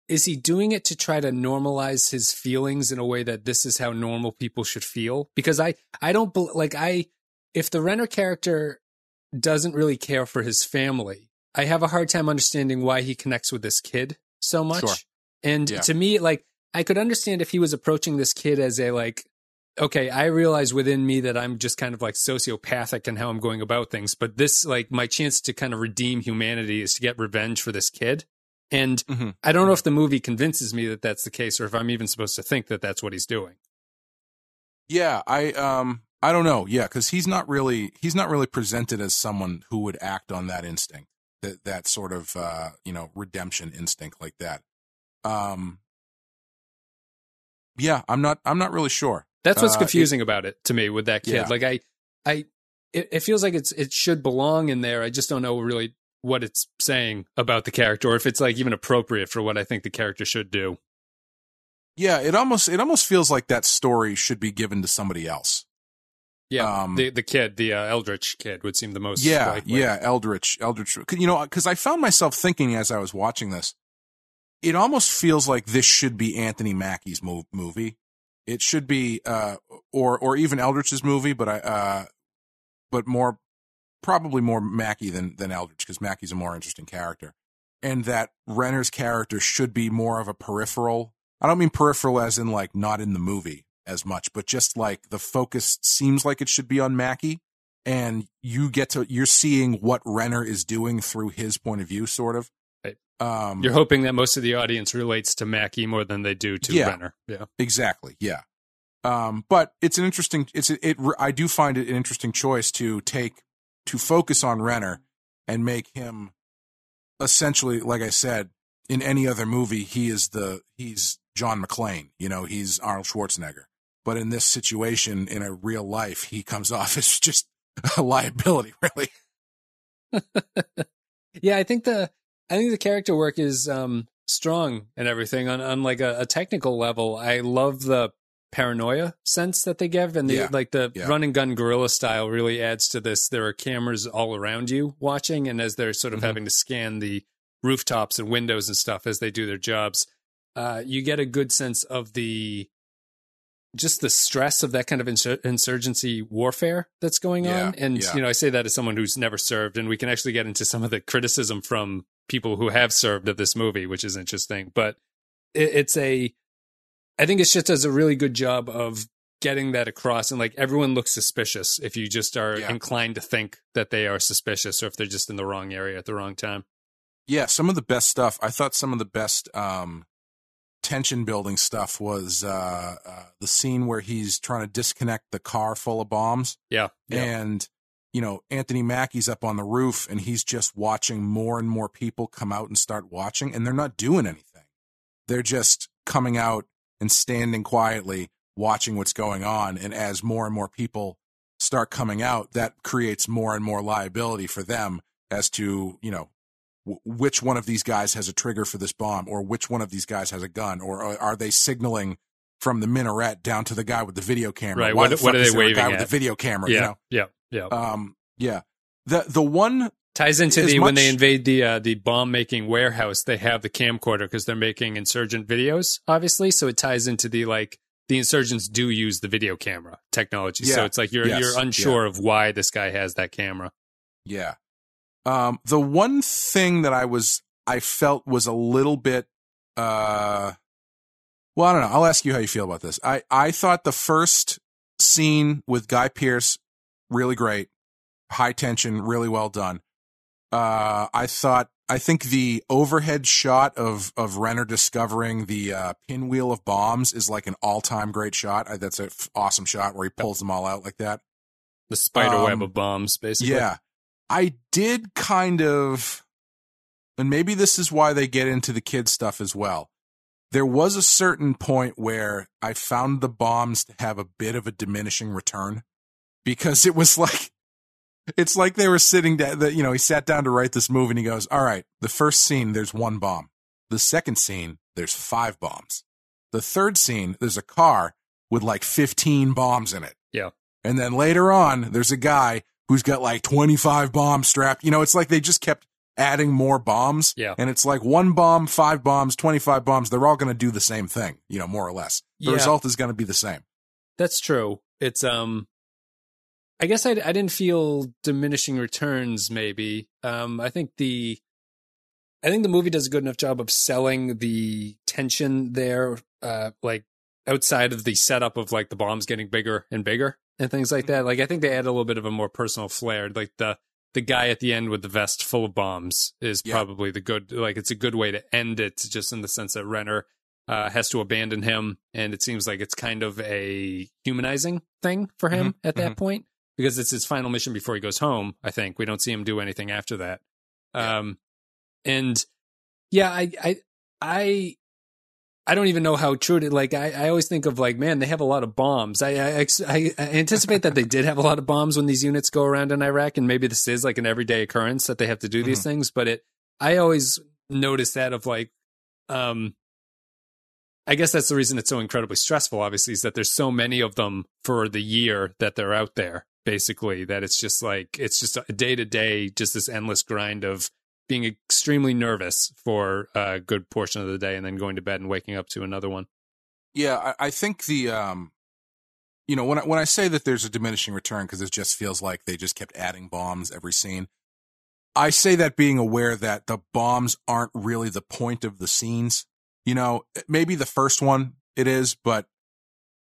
is he doing it to try to normalize his feelings in a way that this is how normal people should feel? Because I I don't like I if the Renner character doesn't really care for his family, I have a hard time understanding why he connects with this kid so much.
Sure.
And
Yeah.
to me, like I could understand if he was approaching this kid as a like okay, I realize within me that I'm just kind of like sociopathic in how I'm going about things, but this, like, my chance to kind of redeem humanity is to get revenge for this kid. And
Mhm.
I don't know if the movie convinces me that that's the case or if I'm even supposed to think that that's what he's doing.
Yeah, I um I don't know. Yeah, cuz he's not really he's not really presented as someone who would act on that instinct. That that sort of uh, you know, redemption instinct like that. Um Yeah, I'm not I'm not really sure.
That's what's
Uh,
confusing about it to me with that kid.
Yeah.
Like, I, I, it, it feels like it's, it should belong in there. I just don't know really what it's saying about the character or if it's like even appropriate for what I think the character should do.
Yeah, it almost it almost feels like that story should be given to somebody else.
Yeah.
Um,
the, the kid, the uh, Eldridge kid would seem the most.
Yeah,
likely.
yeah, Eldridge, Eldridge. You know, because I found myself thinking as I was watching this, it almost feels like this should be Anthony Mackie's mov- movie. It should be, uh, or or even Eldridge's movie, but I, uh, but more, probably more Mackie than than Eldridge because Mackie's a more interesting character, and that Renner's character should be more of a peripheral. I don't mean peripheral as in like not in the movie as much, but just like the focus seems like it should be on Mackie and you get to you're seeing what Renner is doing through his point of view, sort of.
Right.
Um,
You're hoping that most of the audience relates to Mackie more than they do to
Yeah.
Renner. Yeah.
exactly, yeah. Um, but it's an interesting. It's a, it. I do find it an interesting choice to take to focus on Renner and make him essentially, like I said, in any other movie, he is the he's John McClane. You know, he's Arnold Schwarzenegger. But in this situation, in a real life, he comes <laughs> off as just a liability, really. <laughs>
Yeah, I think the I think the character work is um strong and everything on on like a, a technical level. I love the paranoia sense that they give and the
Yeah,
like the
yeah.
run and gun guerrilla style really adds to this. There are cameras all around you watching and as they're sort of
Mhm.
having to scan the rooftops and windows and stuff as they do their jobs, uh you get a good sense of the just the stress of that kind of insur- insurgency warfare that's going
Yeah,
on. And,
yeah.
you know, I say that as someone who's never served, and we can actually get into some of the criticism from people who have served of this movie, which is interesting. But it, it's a, I think it just does a really good job of getting that across. And like everyone looks suspicious if you just are
Yeah.
inclined to think that they are suspicious or if they're just in the wrong area at the wrong time.
Yeah, some of the best stuff. I thought some of the best um, tension building stuff was uh, uh, the scene where he's trying to disconnect the car full of bombs,
Yeah. Yeah.
and you know Anthony Mackie's up on the roof, and he's just watching more and more people come out and start watching, and they're not doing anything. They're just coming out and standing quietly, watching what's going on, and as more and more people start coming out, that creates more and more liability for them as to you know w- which one of these guys has a trigger for this bomb or which one of these guys has a gun or are are they signaling from the minaret down to the guy with the video camera
Right,
Why
what-
the
what are they waving
guy with
at?
the video camera
yeah.
you know
Yeah. Yeah.
um yeah the the one
Ties into the when they invade the uh, the bomb making warehouse, they have the camcorder because they're making insurgent videos, obviously. So it ties into the like the insurgents do use the video camera technology. So it's like you're
Yes.
you're unsure of why this guy has that camera.
Yeah. Um, the one thing that I was, I felt was a little bit, uh, well, I don't know. I'll ask you how you feel about this. I, I thought the first scene with Guy Pearce, really great. High tension, really well done. Uh, I thought, I think the overhead shot of, of Renner discovering the, uh, pinwheel of bombs is like an all time great shot. I, that's an awesome shot where he pulls them all out like that.
The spider web
Um,
of bombs, basically.
Yeah. I did kind of, and maybe this is why they get into the kid stuff as well. There was a certain point where I found the bombs to have a bit of a diminishing return because it was <laughs> like, it's like they were sitting down, that, you know, he sat down to write this movie and he goes, all right, the first scene, there's one bomb. The second scene, there's five bombs. The third scene, there's a car with like 15 bombs in it.
Yeah.
And then later on, there's a guy who's got like 25 bombs strapped. You know, it's like they just kept adding more bombs.
Yeah.
And it's like one bomb, five bombs, 25 bombs. They're all going to do the same thing, you know, more or less. The
Yeah.
result is going to be the same.
That's true. It's um I guess I I didn't feel diminishing returns maybe. Um I think the I think the movie does a good enough job of selling the tension there uh like outside of the setup of like the bombs getting bigger and bigger and things like that. Like I think they add a little bit of a more personal flair. Like the the guy at the end with the vest full of bombs is
Yeah.
probably the good like it's a good way to end it just in the sense that Renner uh, has to abandon him, and it seems like it's kind of a humanizing thing for him
Mhm,
at that
mhm.
point because it's his final mission before he goes home. I think we don't see him do anything after that.
Yeah.
Um, and yeah, I, I, I, I don't even know how true it. Like I, I always think of like, man, they have a lot of bombs. I, I, I I anticipate that they did have a lot of bombs when these units go around in Iraq, and maybe this is like an everyday occurrence that they have to do these things. But it, I always notice that of like, um, I guess that's the reason it's so incredibly stressful. Obviously, is that there's so many of them for the year that they're out there. Basically, that it's just like it's just a day to day, just this endless grind of being extremely nervous for a good portion of the day, and then going to bed and waking up to another one.
Yeah, I, I think the um, you know, when I, when I say that there's a diminishing return because it just feels like they just kept adding bombs every scene. I say that being aware that the bombs aren't really the point of the scenes. You know, maybe the first one it is, but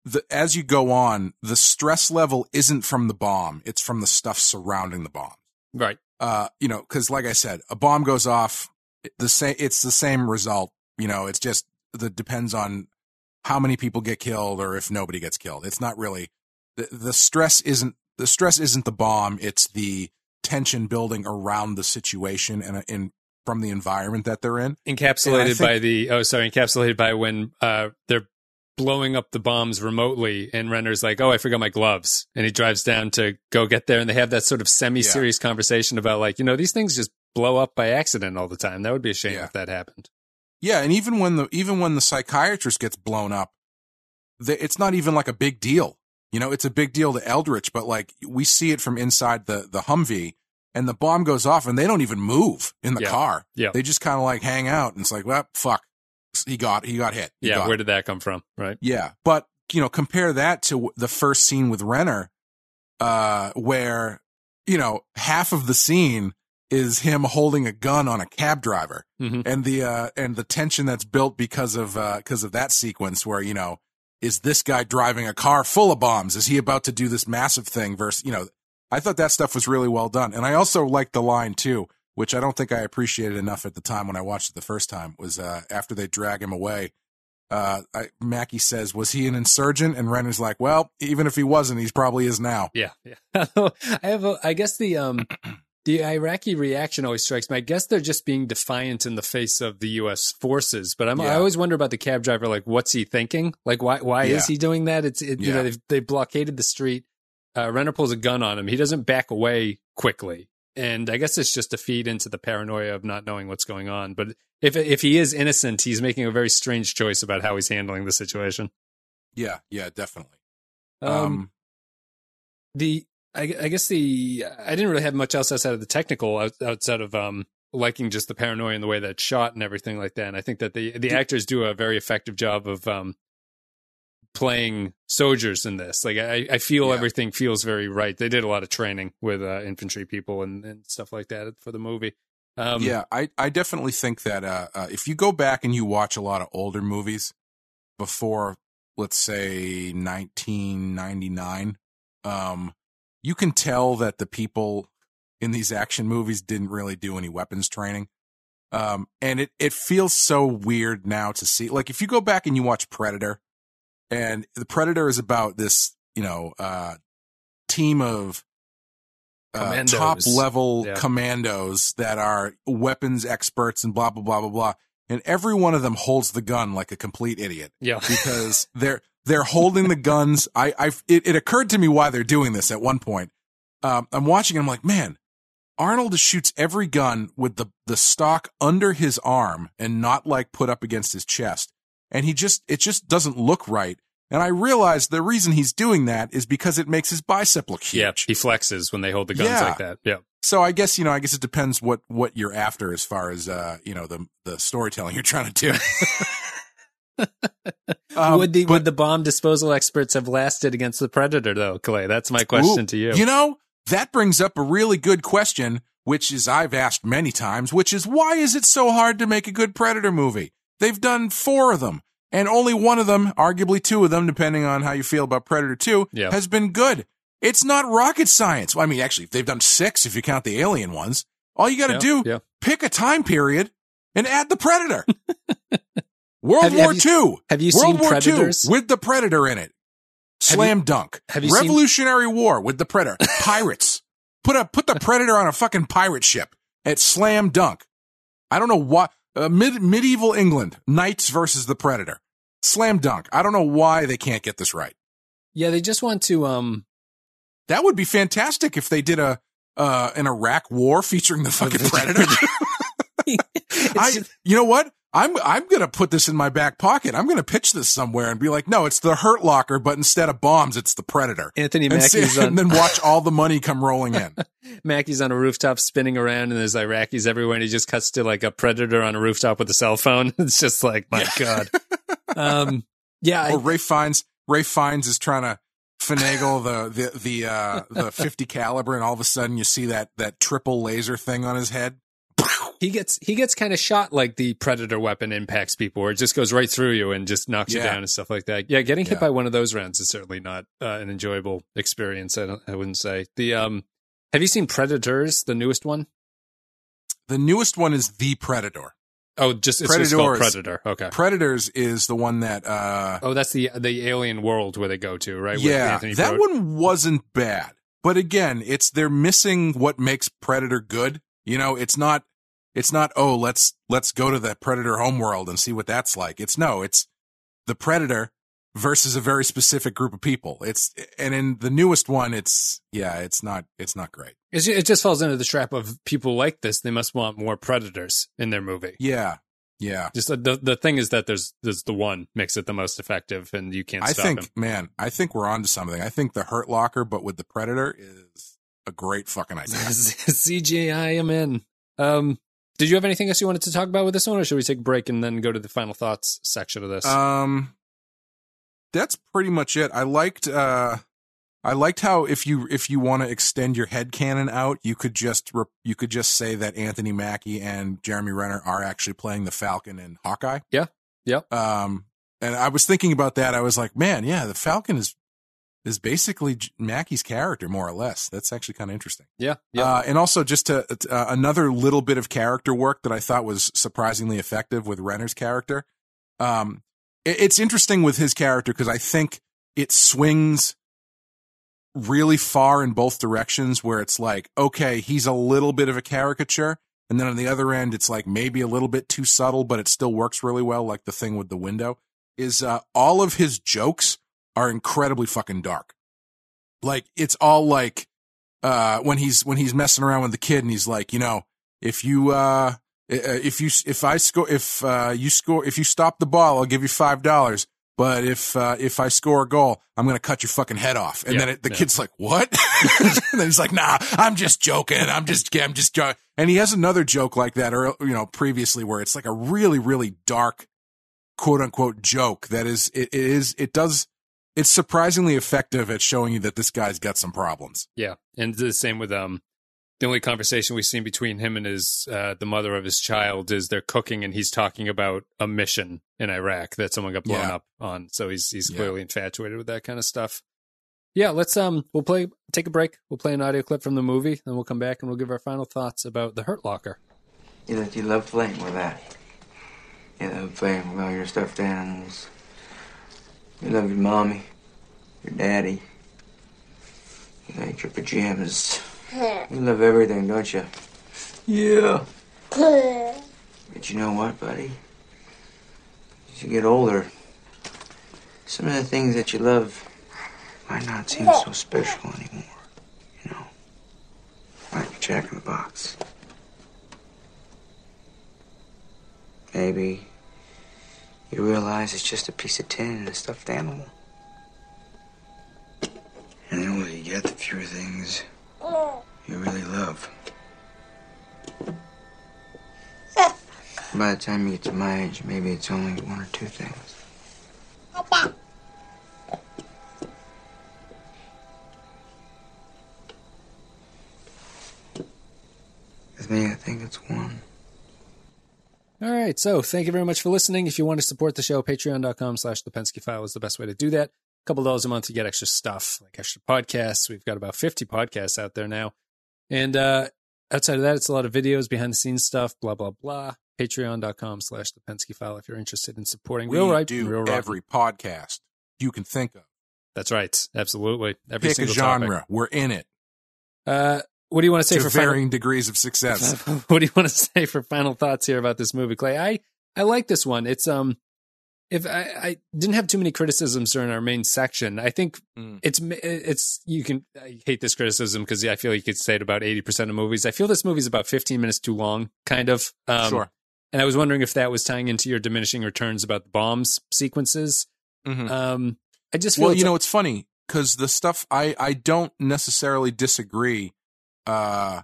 the as you go on, the stress level isn't from the bomb; it's from the stuff surrounding the bomb.
Right.
Uh, you know, because like I said, a bomb goes off, the same, it's the same result. You know, it's just that depends on how many people get killed or if nobody gets killed. It's not really the, the stress isn't the stress isn't the bomb. It's the tension building around the situation and in from the environment that they're in.
Encapsulated
think-
by the oh, sorry, encapsulated by when uh they're blowing up the bombs remotely, and Renner's like, "Oh, I forgot my gloves," and he drives down to go get there, and they have that sort of semi-serious conversation about like, you know, these things just blow up by accident all the time. That would be a shame
Yeah.
if that happened.
Yeah, and even when the even when the psychiatrist gets blown up, the, it's not even like a big deal. You know, it's a big deal to Eldridge, but like we see it from inside the the Humvee, and the bomb goes off, and they don't even move in the
Yeah.
car.
Yeah.
they just kind of like hang out, and it's like, well, fuck, he got he got hit. He
Yeah,
got
where did that come from? Right.
Yeah, but you know, compare that to the first scene with Renner, uh, where you know half of the scene is him holding a gun on a cab driver,
Mhm.
and the uh, and the tension that's built because of because of that sequence where you know is this guy driving a car full of bombs? Is he about to do this massive thing? Versus you know, I thought that stuff was really well done, and I also liked the line too. Which I don't think I appreciated enough at the time when I watched it the first time was uh, after they drag him away uh, I, Mackie says, "Was he an insurgent?" And Renner's like, "Well, even if he wasn't, he probably is now."
Yeah, yeah. <laughs> I have. A, I guess the um <clears throat> the Iraqi reaction always strikes me. I guess they're just being defiant in the face of the U.S. forces. But I'm, I always wonder about the cab driver. Like, what's he thinking? Like, why why is he doing that? It's it, you know they've they blockaded the street. Uh, Renner pulls a gun on him. He doesn't back away quickly. And I guess it's just to feed into the paranoia of not knowing what's going on. But if if he is innocent, he's making a very strange choice about how he's handling the situation.
Yeah, yeah, definitely.
Um,
Um,
the I, I guess the I didn't really have much else outside of the technical outside of um liking just the paranoia and the way that shot and everything like that. And I think that the the actors do a very effective job of um playing soldiers in this. Like I, I feel
Yeah.
everything feels very right. They did a lot of training with uh, infantry people and, and stuff like that for the movie. Um,
yeah, I, I definitely think that uh, uh, if you go back and you watch a lot of older movies before, let's say 1999, um, you can tell that the people in these action movies didn't really do any weapons training. Um, and it, it feels so weird now to see. Like if you go back and you watch Predator, and the Predator is about this, you know, uh, team of uh, top level
Yeah.
commandos that are weapons experts and blah blah blah blah blah. And every one of them holds the gun like a complete idiot
Yeah. <laughs>
because they're they're holding the guns. I I it, it occurred to me why they're doing this at one point. Um, I'm watching. and I'm like, man, Arnold shoots every gun with the the stock under his arm and not like put up against his chest, and he just it just doesn't look right. And I realized the reason he's doing that is because it makes his bicep look huge.
Yeah. He flexes when they hold the guns
Yeah.
like that. Yeah.
So I guess you know, I guess it depends what what you're after as far as uh you know the the storytelling you're trying to do. <laughs> Um,
would the
but-
would the bomb disposal experts have lasted against the predator though, Clay? That's my question
Ooh,
to you.
You know, that brings up a really good question, which is I've asked many times, which is why is it so hard to make a good Predator movie? They've done four of them, and only one of them, arguably two of them, depending on how you feel about Predator 2,
Yeah.
has been good. It's not rocket science. Well, I mean, actually, they've done six if you count the alien ones. All you got to
Yeah,
do,
yeah.
pick a time period and add the Predator. <laughs> World
Have
War
have you-
II.
have you
World
seen
War
Predators?
II with the Predator in it. Slam
you-
dunk.
have you seen-
Revolutionary War with the Predator. <laughs> Pirates. put a put the Predator on a fucking pirate ship at slam dunk. I don't know what uh, mid, medieval England knights versus the Predator. Slam dunk. I don't know why they can't get this right.
Yeah, they just want to um
That would be fantastic if they did a uh, an Iraq war featuring the fucking Predator. <laughs> <laughs> I, you know what? I'm I'm gonna put this in my back pocket. I'm gonna pitch this somewhere and be like, no, it's the Hurt Locker, but instead of bombs, it's the Predator.
Anthony
and, <laughs>
on
and then watch all the money come rolling in. <laughs>
Mackie's on a rooftop spinning around and there's Iraqis everywhere and he just cuts to like a predator on a rooftop with a cell phone. <laughs> It's just like, my God. Um yeah, I-
or Ralph Fiennes. Ralph Fiennes is trying to finagle the the the uh, the 50 caliber, and all of a sudden you see that that triple laser thing on his head.
He gets he gets kind of shot like the predator weapon impacts people, where it just goes right through you and just knocks you down and stuff like that. Yeah, getting hit
Yeah.
by one of those rounds is certainly not uh, an enjoyable experience. I don't, I wouldn't say the um. Have you seen Predators, the newest one?
The newest one is the Predator.
Oh, just it's just called Predator. Okay.
Predators is the one that uh
Oh, that's the the alien world where they go to, right?
Yeah, that one wasn't bad. But again, it's they're missing what makes Predator good. You know, it's not it's not oh, let's let's go to the Predator homeworld and see what that's like. It's no, it's the Predator versus a very specific group of people. It's and in the newest one it's yeah, it's not it's not great.
It's, it just falls into the trap of people like this. They must want more predators in their movie.
Yeah. Yeah.
Just uh, the the thing is that there's there's the one makes it the most effective, and you can't
I
stop
think
him.
man, I think we're onto something. I think the Hurt Locker but with the Predator is a great fucking idea. <laughs>
CGI, I'm in. Um, did you have anything else you wanted to talk about with this one, or should we take a break and then go to the final thoughts section of this?
Um, that's pretty much it. I liked, uh, I liked how if you if you want to extend your head canon out, you could just re- you could just say that Anthony Mackie and Jeremy Renner are actually playing the Falcon and Hawkeye.
Yeah. Yep.
Um, and I was thinking about that. I was like, man, yeah, the Falcon is is basically Mackie's character more or less. That's actually kind of interesting.
yeah, yeah.
Uh, and also just to, uh, another little bit of character work that I thought was surprisingly effective with Renner's character. Um, it- it's interesting with his character because I think it swings really far in both directions where it's like, okay, he's a little bit of a caricature. And then on the other end, it's like maybe a little bit too subtle, but it still works really well. Like the thing with the window is, uh, all of his jokes are incredibly fucking dark. Like it's all like, uh, when he's when he's messing around with the kid and he's like, you know, if you uh, if you if I score if uh, you score if you stop the ball, I'll give you five dollars. But if uh, if I score a goal, I'm gonna cut your fucking head off. And
Yeah,
then it, the
yeah.
kid's like, "What?" <laughs> and then he's like, "Nah, I'm just joking. I'm just I'm just." joking." And he has another joke like that, or you know, previously where it's like a really really dark, quote unquote joke that is it, it is it does it's surprisingly effective at showing you that this guy's got some problems.
Yeah, and the same with um, the only conversation we've seen between him and his uh, the mother of his child is they're cooking and he's talking about a mission in Iraq that someone got blown
Yeah.
up on. So he's he's
Yeah.
clearly infatuated with that kind of stuff. Yeah, let's um we'll play take a break. We'll play an audio clip from the movie, then we'll come back and we'll give our final thoughts about the Hurt Locker.
You know, you love playing with that. You love playing with all your stuffed animals. You love your mommy, your daddy. You like your pajamas. You love everything, don't you? Yeah. But you know what, buddy? As you get older, some of the things that you love might not seem so special anymore. You know, like Jack in the Box. Maybe you realize it's just a piece of tin and a stuffed animal. And the older you get, the fewer things you really love. By the time you get to my age, maybe it's only one or two things. With me, I think it's one.
All right. So thank you very much for listening. If you want to support the show, patreon.com slash the Penske file is the best way to do that. A couple dollars a month to get extra stuff, like extra podcasts. We've got about 50 podcasts out there now. And uh, outside of that, it's a lot of videos, behind the scenes stuff, blah, blah, blah. Patreon.com slash the Penske file if you're interested in supporting
We
Real Right,
do
Real Rock.
every podcast you can think of.
That's right. Absolutely. Every
Pick a genre.
topic.
We're in it
Uh, what do you want to say
to
for final-
varying degrees of success. <laughs>
what do you want to say for final thoughts here about this movie, Clay? I I like this one. It's um, if I, I didn't have too many criticisms during our main section, I think
Mm.
it's it's you can I hate this criticism because I feel you could say it about eighty percent of movies. I feel this movie's about fifteen minutes too long, kind of. Um,
Sure.
And I was wondering if that was tying into your diminishing returns about the bombs sequences.
Mhm.
Um, I just feel
well, you know, it's funny because the stuff I I don't necessarily disagree, uh,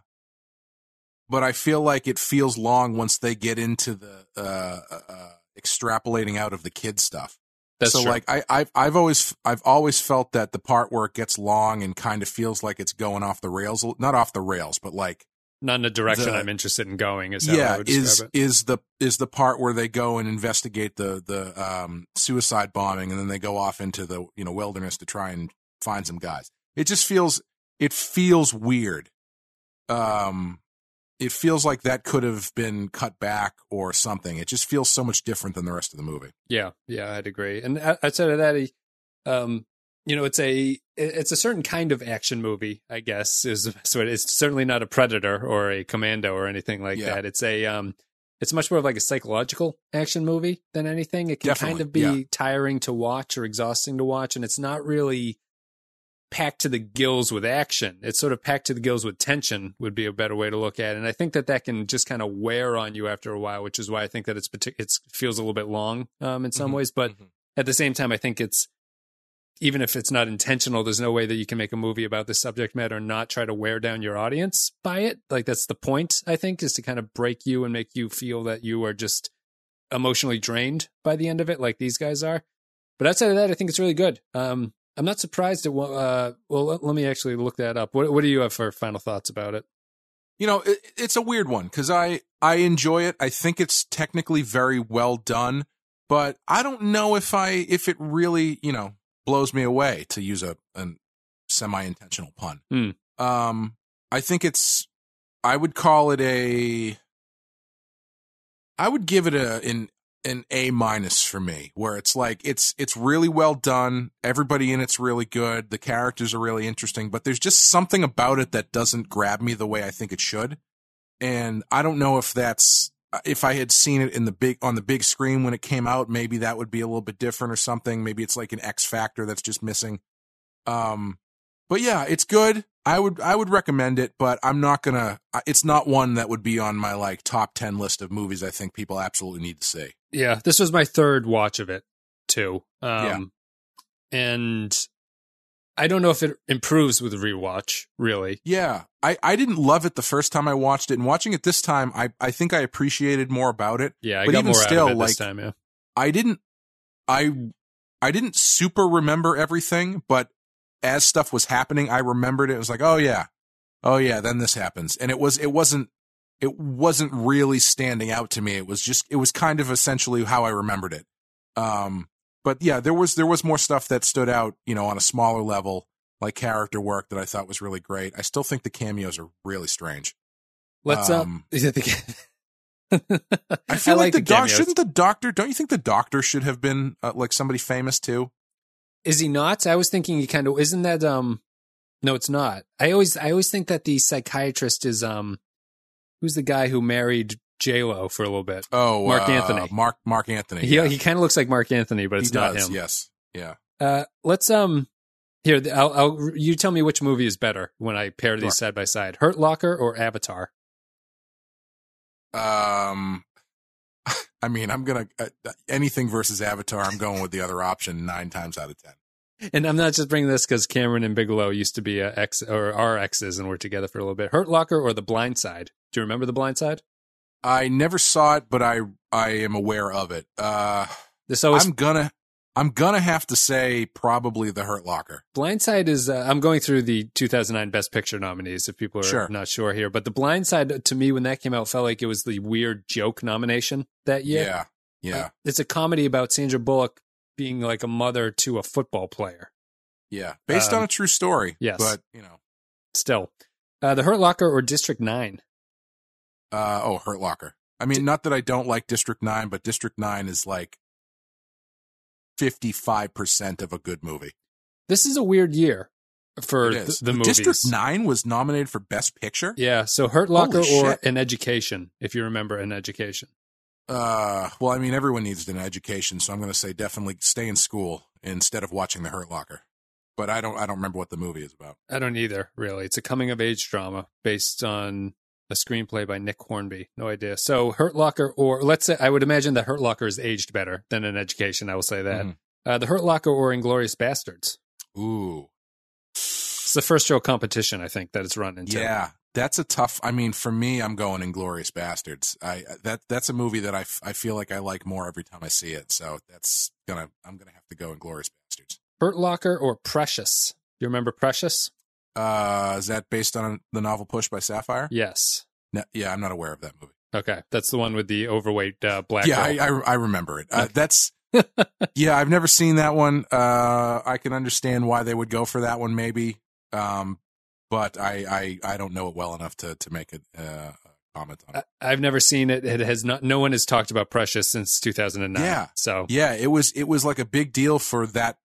but I feel like it feels long once they get into the uh, uh, extrapolating out of the kid stuff.
That's
so
true.
like I I've I've always I've always felt that the part where it gets long and kind of feels like it's going off the rails, not off the rails, but like
not in the direction
the-
I'm interested in going. Is how I
yeah
would
is
it.
is the is the part where they go and investigate the the um suicide bombing and then they go off into the you know wilderness to try and find some guys it just feels it feels weird um it feels like that could have been cut back or something it just feels so much different than the rest of the movie
Yeah, yeah, I'd agree. And outside of that, he, um, you know, it's a it's a certain kind of action movie, I guess. Is so it's certainly not a Predator or a Commando or anything like
Yeah.
that. It's a um, it's much more of like a psychological action movie than anything. It can kind of be
yeah.
tiring to watch or exhausting to watch, and it's not really packed to the gills with action. It's sort of packed to the gills with tension would be a better way to look at it. And I think that that can just kind of wear on you after a while, which is why I think that it's partic- it's feels a little bit long um, in some
Mhm,
ways. But
mhm.
at the same time, I think it's even if it's not intentional, there's no way that you can make a movie about this subject matter and not try to wear down your audience by it. Like that's the point, I think, is to kind of break you and make you feel that you are just emotionally drained by the end of it, like these guys are. But outside of that, I think it's really good. Um, I'm not surprised at what. Uh, well, let, let me actually look that up. What What do you have for final thoughts about it?
you know it, it's a weird one because i i enjoy it i think it's technically very well done but i don't know if i if it really you know blows me away to use a, a semi-intentional pun
Hmm.
um i think it's i would call it a i would give it a an an a minus for me where it's like it's it's really well done. Everybody in it's really good. The characters are really interesting but there's just something about it that doesn't grab me the way i think it should. And i don't know if that's if i had seen it in the big on the big screen when it came out maybe that would be a little bit different or something. Maybe it's like an x factor that's just missing. Um but yeah it's good. I would i would recommend it but i'm not gonna it's not one that would be on my like top 10 list of movies i think people absolutely need to see
Yeah, this was my third watch of it too. Um,
Yeah.
and I don't know if it improves with rewatch. Really,
Yeah, I, I didn't love it the first time I watched it, and watching it this time, I, I think I appreciated more about it.
yeah, I
But
got
even
more
still,
out of it
like
this time. Yeah,
I didn't, I I didn't super remember everything, but as stuff was happening, I remembered it. It was like, oh yeah, oh yeah, then this happens, and it was it wasn't it wasn't really standing out to me. It was just it was kind of essentially how I remembered it. Um, but yeah, there was there was more stuff that stood out, you know, on a smaller level, like character work that I thought was really great. I still think the cameos are really strange.
Let's um, uh,
I <laughs> feel I like, like the, the doctor shouldn't the doctor. Don't you think the doctor should have been uh, like somebody famous too?
Is he not? I was thinking he kind of isn't that. Um, no, it's not. I always I always think that the psychiatrist is um, who's the guy who married J Lo for a little bit?
Oh,
Marc
uh,
Anthony.
Marc Marc Anthony.
He yeah. he kind of looks like Marc Anthony, but it's
he
not
does,
him.
Yes. Yeah.
Uh, let's um. Here, I'll, I'll you tell me which movie is better when I pair these
Sure.
side by side: Hurt Locker or Avatar.
Um, <laughs> I mean, I'm gonna uh, anything versus Avatar. I'm going with the other option nine times out of ten.
And I'm not just bringing this because Cameron and Bigelow used to be uh, ex or are exes and we're together for a little bit. Hurt Locker or The Blind Side? Do you remember The Blind Side?
I never saw it, but I I am aware of it. Uh,
This always
I'm gonna I'm gonna have to say probably the Hurt Locker.
Blind Side is. Uh, I'm going through the 2009 Best Picture nominees. If people are
Sure.
not sure here, but The Blind Side to me when that came out felt like it was the weird joke nomination that year.
Yeah, yeah,
It's a comedy about Sandra Bullock being like a mother to a football player.
yeah. Based
Um,
on a true story.
yes.
but you know,
Still, uh, The Hurt Locker or District Nine.
Uh, oh, Hurt Locker. I mean, not that I don't like District Nine, but District Nine is like fifty five percent of a good movie.
This is a weird year for th- the movies.
District Nine was nominated for Best Picture.
Yeah, so Hurt Locker or. An Education, if you remember An Education.
Uh, well, I mean, everyone needs an education, so I'm going to say definitely stay in school instead of watching The Hurt Locker. But I don't, I don't remember what the movie is about.
I don't either, really. It's a coming of age drama based on a screenplay by Nick Hornby. No idea. So Hurt Locker, or let's say, I would imagine that Hurt Locker is aged better than An Education. I will say that.
Mhm.
Uh, the Hurt Locker or Inglourious Basterds.
Ooh,
It's the first show competition, I think, that it's run into.
yeah, that's a tough. I mean, for me, I'm going Inglourious Basterds. I that that's a movie that I, f- I feel like I like more every time I see it. So that's gonna I'm gonna have to go Inglourious Basterds.
Hurt Locker or Precious. You remember Precious?
Uh, is that based on the novel Push by Sapphire?
Yes.
No, yeah, I'm not aware of that movie.
Okay. That's the one with the overweight uh, black
yeah. I, I I remember it. Uh, that's <laughs> yeah, I've never seen that one. Uh, I can understand why they would go for that one, maybe. Um, but I, I, I don't know it well enough to to make a, uh, comment on it.
I've never seen it. It has not. No one has talked about Precious since 2009.
Yeah.
So
Yeah, it was it was like a big deal for that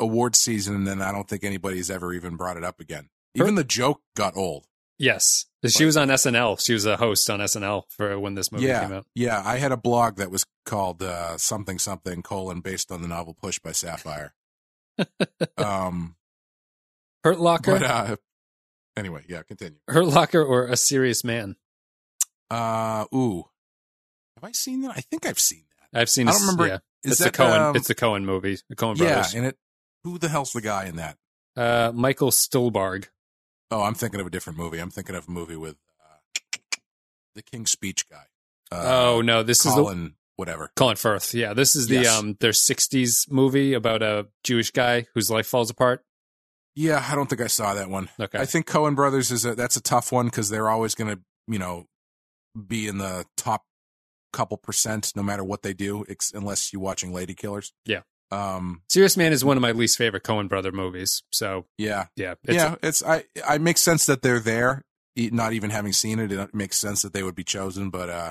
award season, and then I don't think anybody's ever even brought it up again. Even the joke got old.
yes, she was on SNL. She was a host on SNL for when this movie
yeah,
came out.
yeah. I had a blog that was called uh, something something colon based on the novel Push by Sapphire. <laughs> um,
Hurt Locker,
but uh, anyway, yeah. Continue.
Hurt Locker, or A Serious Man.
Uh, ooh, have I seen that? I think I've seen that.
I've seen.
I
a-
don't remember-
Yeah,
is
it's
that,
the Coen.
um,
it's the Coen movie. The Coen
Yeah,
brothers.
and it. Who the hell's the guy in that?
uh, Michael Stuhlbarg.
Oh, I'm thinking of a different movie. I'm thinking of a movie with uh, the King's Speech guy. Uh,
oh no, this is the
Colin, whatever.
Colin Firth. Yeah, this is the
Yes.
um their 60s movie about a Jewish guy whose life falls apart.
Yeah, I don't think I saw that one.
Okay.
I think Coen Brothers is a that's a tough one because they're always going to you know be in the top couple percent no matter what they do, ex- unless you're watching Lady Killers.
Yeah.
Um.
Serious Man is one of my least favorite Coen brother movies. So
Yeah.
yeah, it's,
yeah. It's I. I makes sense that they're there. Not even having seen it, it makes sense that they would be chosen. But uh,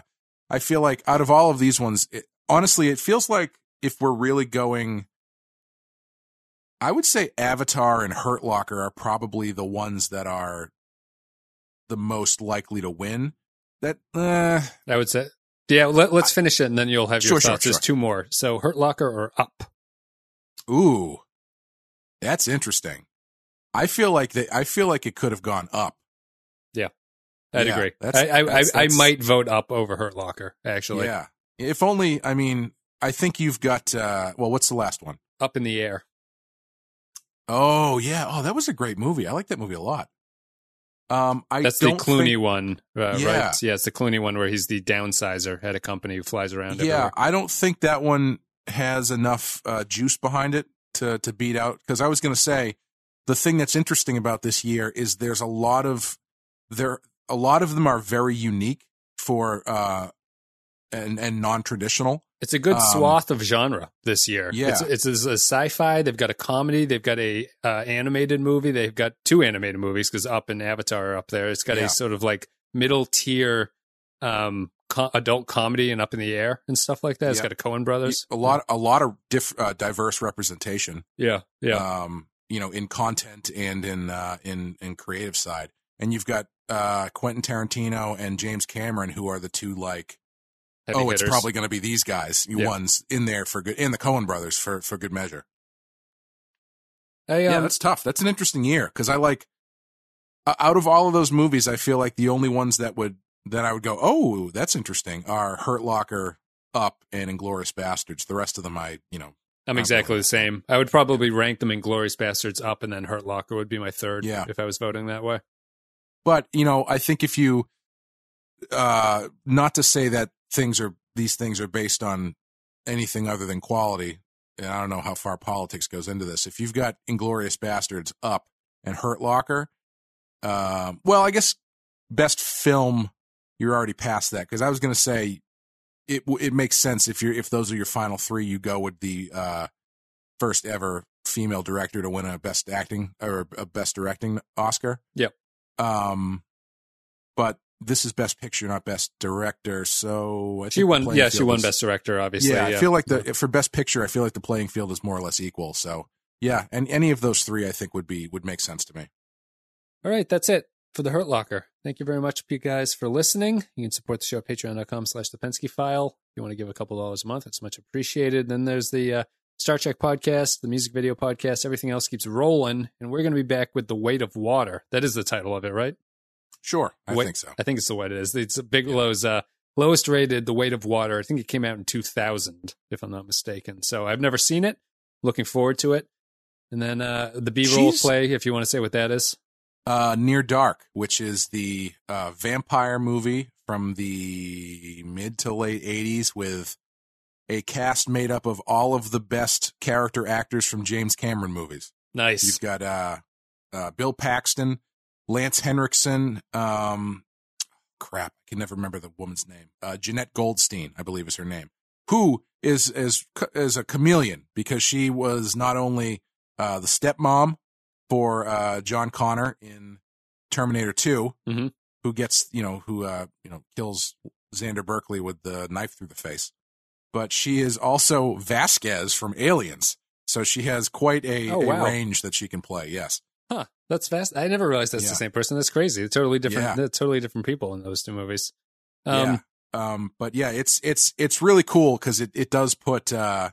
I feel like out of all of these ones, it, honestly, it feels like if we're really going. I would say Avatar and Hurt Locker are probably the ones that are the most likely to win. That uh,
I would say. Yeah, let, let's finish it and then you'll have your
Sure, sure,
thoughts. There's two more. So Hurt Locker or Up.
Ooh, that's interesting. I feel like they, I feel like it could have gone up.
Yeah, I'd
Yeah,
agree.
that's-
I I,
that's-
I I might vote Up over Hurt Locker. Actually,
yeah, if only. I mean, I think you've got. uh Well, what's the last one?
Up in the Air.
Oh yeah. Oh, that was a great movie. I like that movie a lot. Um, I
That's the Clooney
think-
one, uh,
Yeah.
right? Yeah, it's the Clooney one where he's the downsizer at a company who flies around.
Yeah,
everywhere.
I don't think that one has enough uh, juice behind it to to beat out. Because I was going to say the thing that's interesting about this year is there's a lot of there a lot of them are very unique for uh and and non traditional.
It's a good
Um,
swath of genre this year.
Yeah.
it's, it's, a sci-fi. They've got a comedy. They've got a uh, animated movie. They've got two animated movies because Up and Avatar are up there. It's got
Yeah.
a sort of like middle tier um, co- adult comedy and Up in the Air and stuff like that. It's
Yeah.
got a Coen brothers.
A lot a lot of diff, uh, diverse representation.
Yeah, yeah.
um, you know, in content and in uh, in in creative side. And you've got uh, Quentin Tarantino and James Cameron, who are the two like,
Heavy
oh, it's probably going to be these guys, you
Yeah.
ones in there for good, and the Coen brothers for for good measure. Yeah,
um,
that's tough. That's an interesting year because I like out of all of those movies, I feel like the only ones that would that I would go, oh, that's interesting, are Hurt Locker, Up, and Inglourious Basterds. The rest of them, I you know,
I'm exactly the same. I would probably rank them Inglourious Basterds up, and then Hurt Locker would be my third.
Yeah.
if I was voting that way.
but you know i think if you uh not to say that things are these things are based on anything other than quality and i don't know how far politics goes into this if you've got inglourious basterds up and hurt locker um well i guess best film you're already past that because i was going to say it it makes sense if you're if those are your final three you go with the uh first ever female director to win a best acting or a best directing oscar
Yep.
um, but this is best picture, not best director. So
She won. Yeah, she won
is-
Best Director. Obviously.
Yeah, I feel like the for best picture, I feel like the playing field is more or less equal. So yeah, and any of those three, I think would be would make sense to me.
All right, that's it for the Hurt Locker. Thank you very much, you guys, for listening. You can support the show at patreon.com slash the Penske file. If you want to give a couple dollars a month, it's much appreciated. Then there's the uh, Star Trek podcast, the music video podcast, everything else keeps rolling. And we're going to be back with The Weight of Water. That is the title of it, right?
Sure, I
Wait-
think so.
I think it's the what it is. It's Bigelow's uh, lowest rated The Weight of Water. I think it came out in 2000, if I'm not mistaken. So I've never seen it. Looking forward to it. And then uh, the B roll play, if you want to say what that is.
Uh, Near Dark, which is the uh, vampire movie from the mid to late '80s with a cast made up of all of the best character actors from James Cameron movies.
Nice.
You've got uh, uh, Bill Paxton, Lance Henriksen, um, crap, I can never remember the woman's name. Uh, Jenette Goldstein, I believe is her name, who is is is a chameleon because she was not only uh, the stepmom for uh, John Connor in Terminator 2
Mhm.
who gets you know who uh, you know kills Xander Berkeley with the knife through the face, but she is also Vasquez from Aliens. So she has quite a,
Oh,
a range that she can play. Yes.
Huh. That's fast. I never realized that's
Yeah.
the same person. That's crazy. They're totally different.
Yeah.
They're totally different people in those two movies. Um,
yeah. Um, but yeah, it's it's it's really cool because it, it does put uh,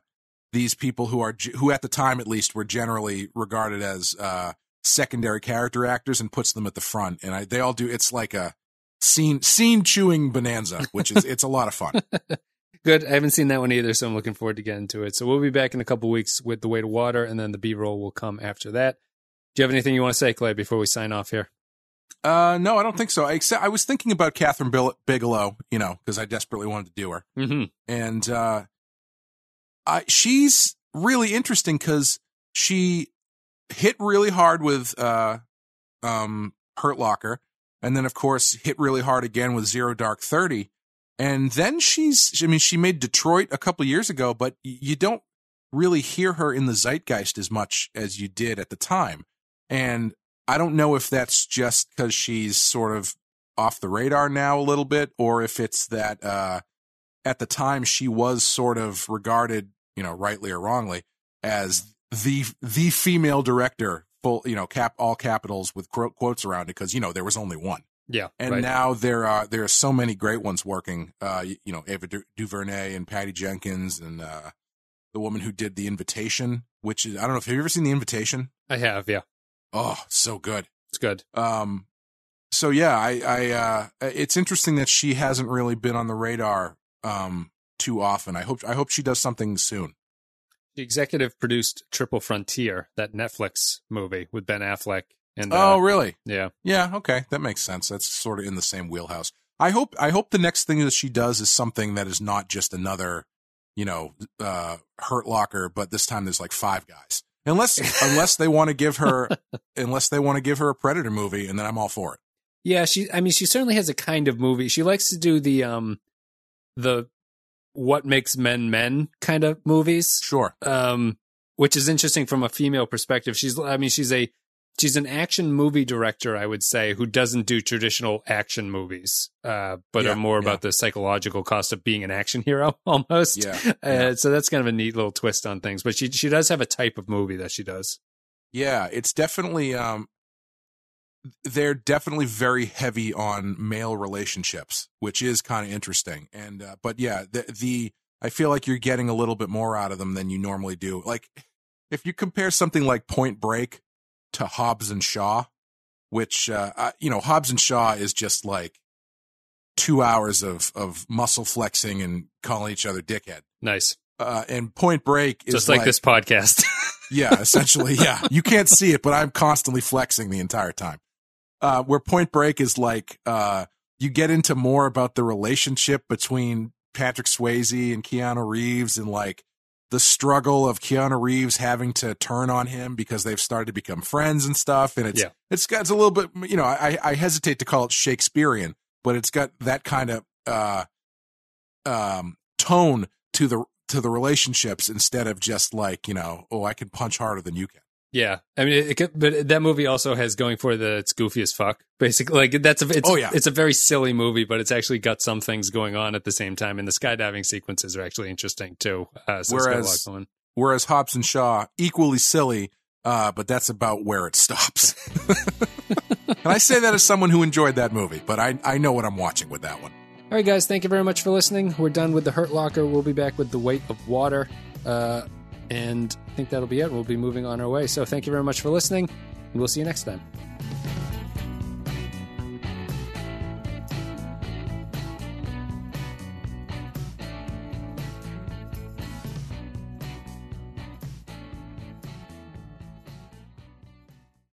these people who are who at the time at least were generally regarded as uh, secondary character actors and puts them at the front, and I, they all do. It's like a scene scene chewing bonanza, which is it's a lot of fun. <laughs>
Good. I haven't seen that one either, so I'm looking forward to getting to it. So we'll be back in a couple weeks with the weight of water, and then the B roll will come after that. Do you have anything you want to say, Clay, before we sign off here?
Uh, no, I don't think so. Except I was thinking about Kathryn Bigelow, you know, because I desperately wanted to do her.
Mm-hmm.
and uh, I, she's really interesting because she hit really hard with uh, um, Hurt Locker, and then of course hit really hard again with Zero Dark Thirty, and then she's I mean she made Detroit a couple years ago, but you don't really hear her in the zeitgeist as much as you did at the time, and I don't know if that's just because she's sort of off the radar now a little bit, or if it's that. Uh, at the time she was sort of regarded, you know, rightly or wrongly, as the the female director, full, you know, cap all capitals with quote, quotes around it because you know there was only one,
Yeah.
and
right.
now there are there are so many great ones working. Uh, you, you know, Ava Du- DuVernay and Patty Jenkins and uh, the woman who did The Invitation, which is I don't know if have you ever seen The Invitation?
I have. Yeah.
Oh, so good.
It's good.
Um, so yeah, I, I, uh, it's interesting that she hasn't really been on the radar, um, too often. I hope, I hope she does something soon.
The executive produced Triple Frontier, that Netflix movie with Ben Affleck. And
oh,
uh,
really?
yeah.
Yeah. Okay. That makes sense. That's sort of in the same wheelhouse. I hope, I hope the next thing that she does is something that is not just another, you know, uh, Hurt Locker, but this time there's like five guys. Unless <laughs> unless they want to give her unless they want to give her a Predator movie, and then I'm all for it.
Yeah, she. I mean, she certainly has a kind of movie. She likes to do the um, the what makes men men kind of movies.
Sure.
Um, which is interesting from a female perspective. She's. I mean, she's a she's an action movie director, I would say, who doesn't do traditional action movies, uh, but
Yeah,
are more
yeah.
about the psychological cost of being an action <laughs> hero almost.
Yeah,
Uh,
yeah.
so that's kind of a neat little twist on things. But she she does have a type of movie that she does.
Yeah, it's definitely um they're definitely very heavy on male relationships, which is kind of interesting. And uh, but yeah, the the I feel like you're getting a little bit more out of them than you normally do. Like if you compare something like Point Break to Hobbs and Shaw, which uh, uh you know, Hobbs and Shaw is just like 2 hours of of muscle flexing and calling each other dickhead.
Nice,
Uh and Point Break is
just like, this podcast. <laughs>
yeah, essentially, yeah. You can't see it, but I'm constantly flexing the entire time. Uh, where Point Break is like, uh, you get into more about the relationship between Patrick Swayze and Keanu Reeves and like the struggle of Keanu Reeves having to turn on him because they've started to become friends and stuff. And it's,
Yeah.
it's got it's a little bit, you know, I, I hesitate to call it Shakespearean, but it's got that kind of, uh, um, tone to the, to the relationships instead of just like, you know, oh, I can punch harder than you can.
Yeah, I mean, it, could- but that movie also has going for the it's goofy as fuck. Basically, like that's a it's,
Oh, yeah.
it's a very silly movie, but it's actually got some things going on at the same time, and the skydiving sequences are actually interesting too. Uh, so it's got a lot
Whereas-
going.
Whereas Hobbs and Shaw equally silly, uh, but that's about where it stops. <laughs> and I say that as someone who enjoyed that movie, but I I know what I'm watching with that one.
All right, guys, thank you very much for listening. We're done with the Hurt Locker. We'll be back with the Weight of Water, uh, and I think that'll be it. We'll be moving on our way. So thank you very much for listening, and we'll see you next time.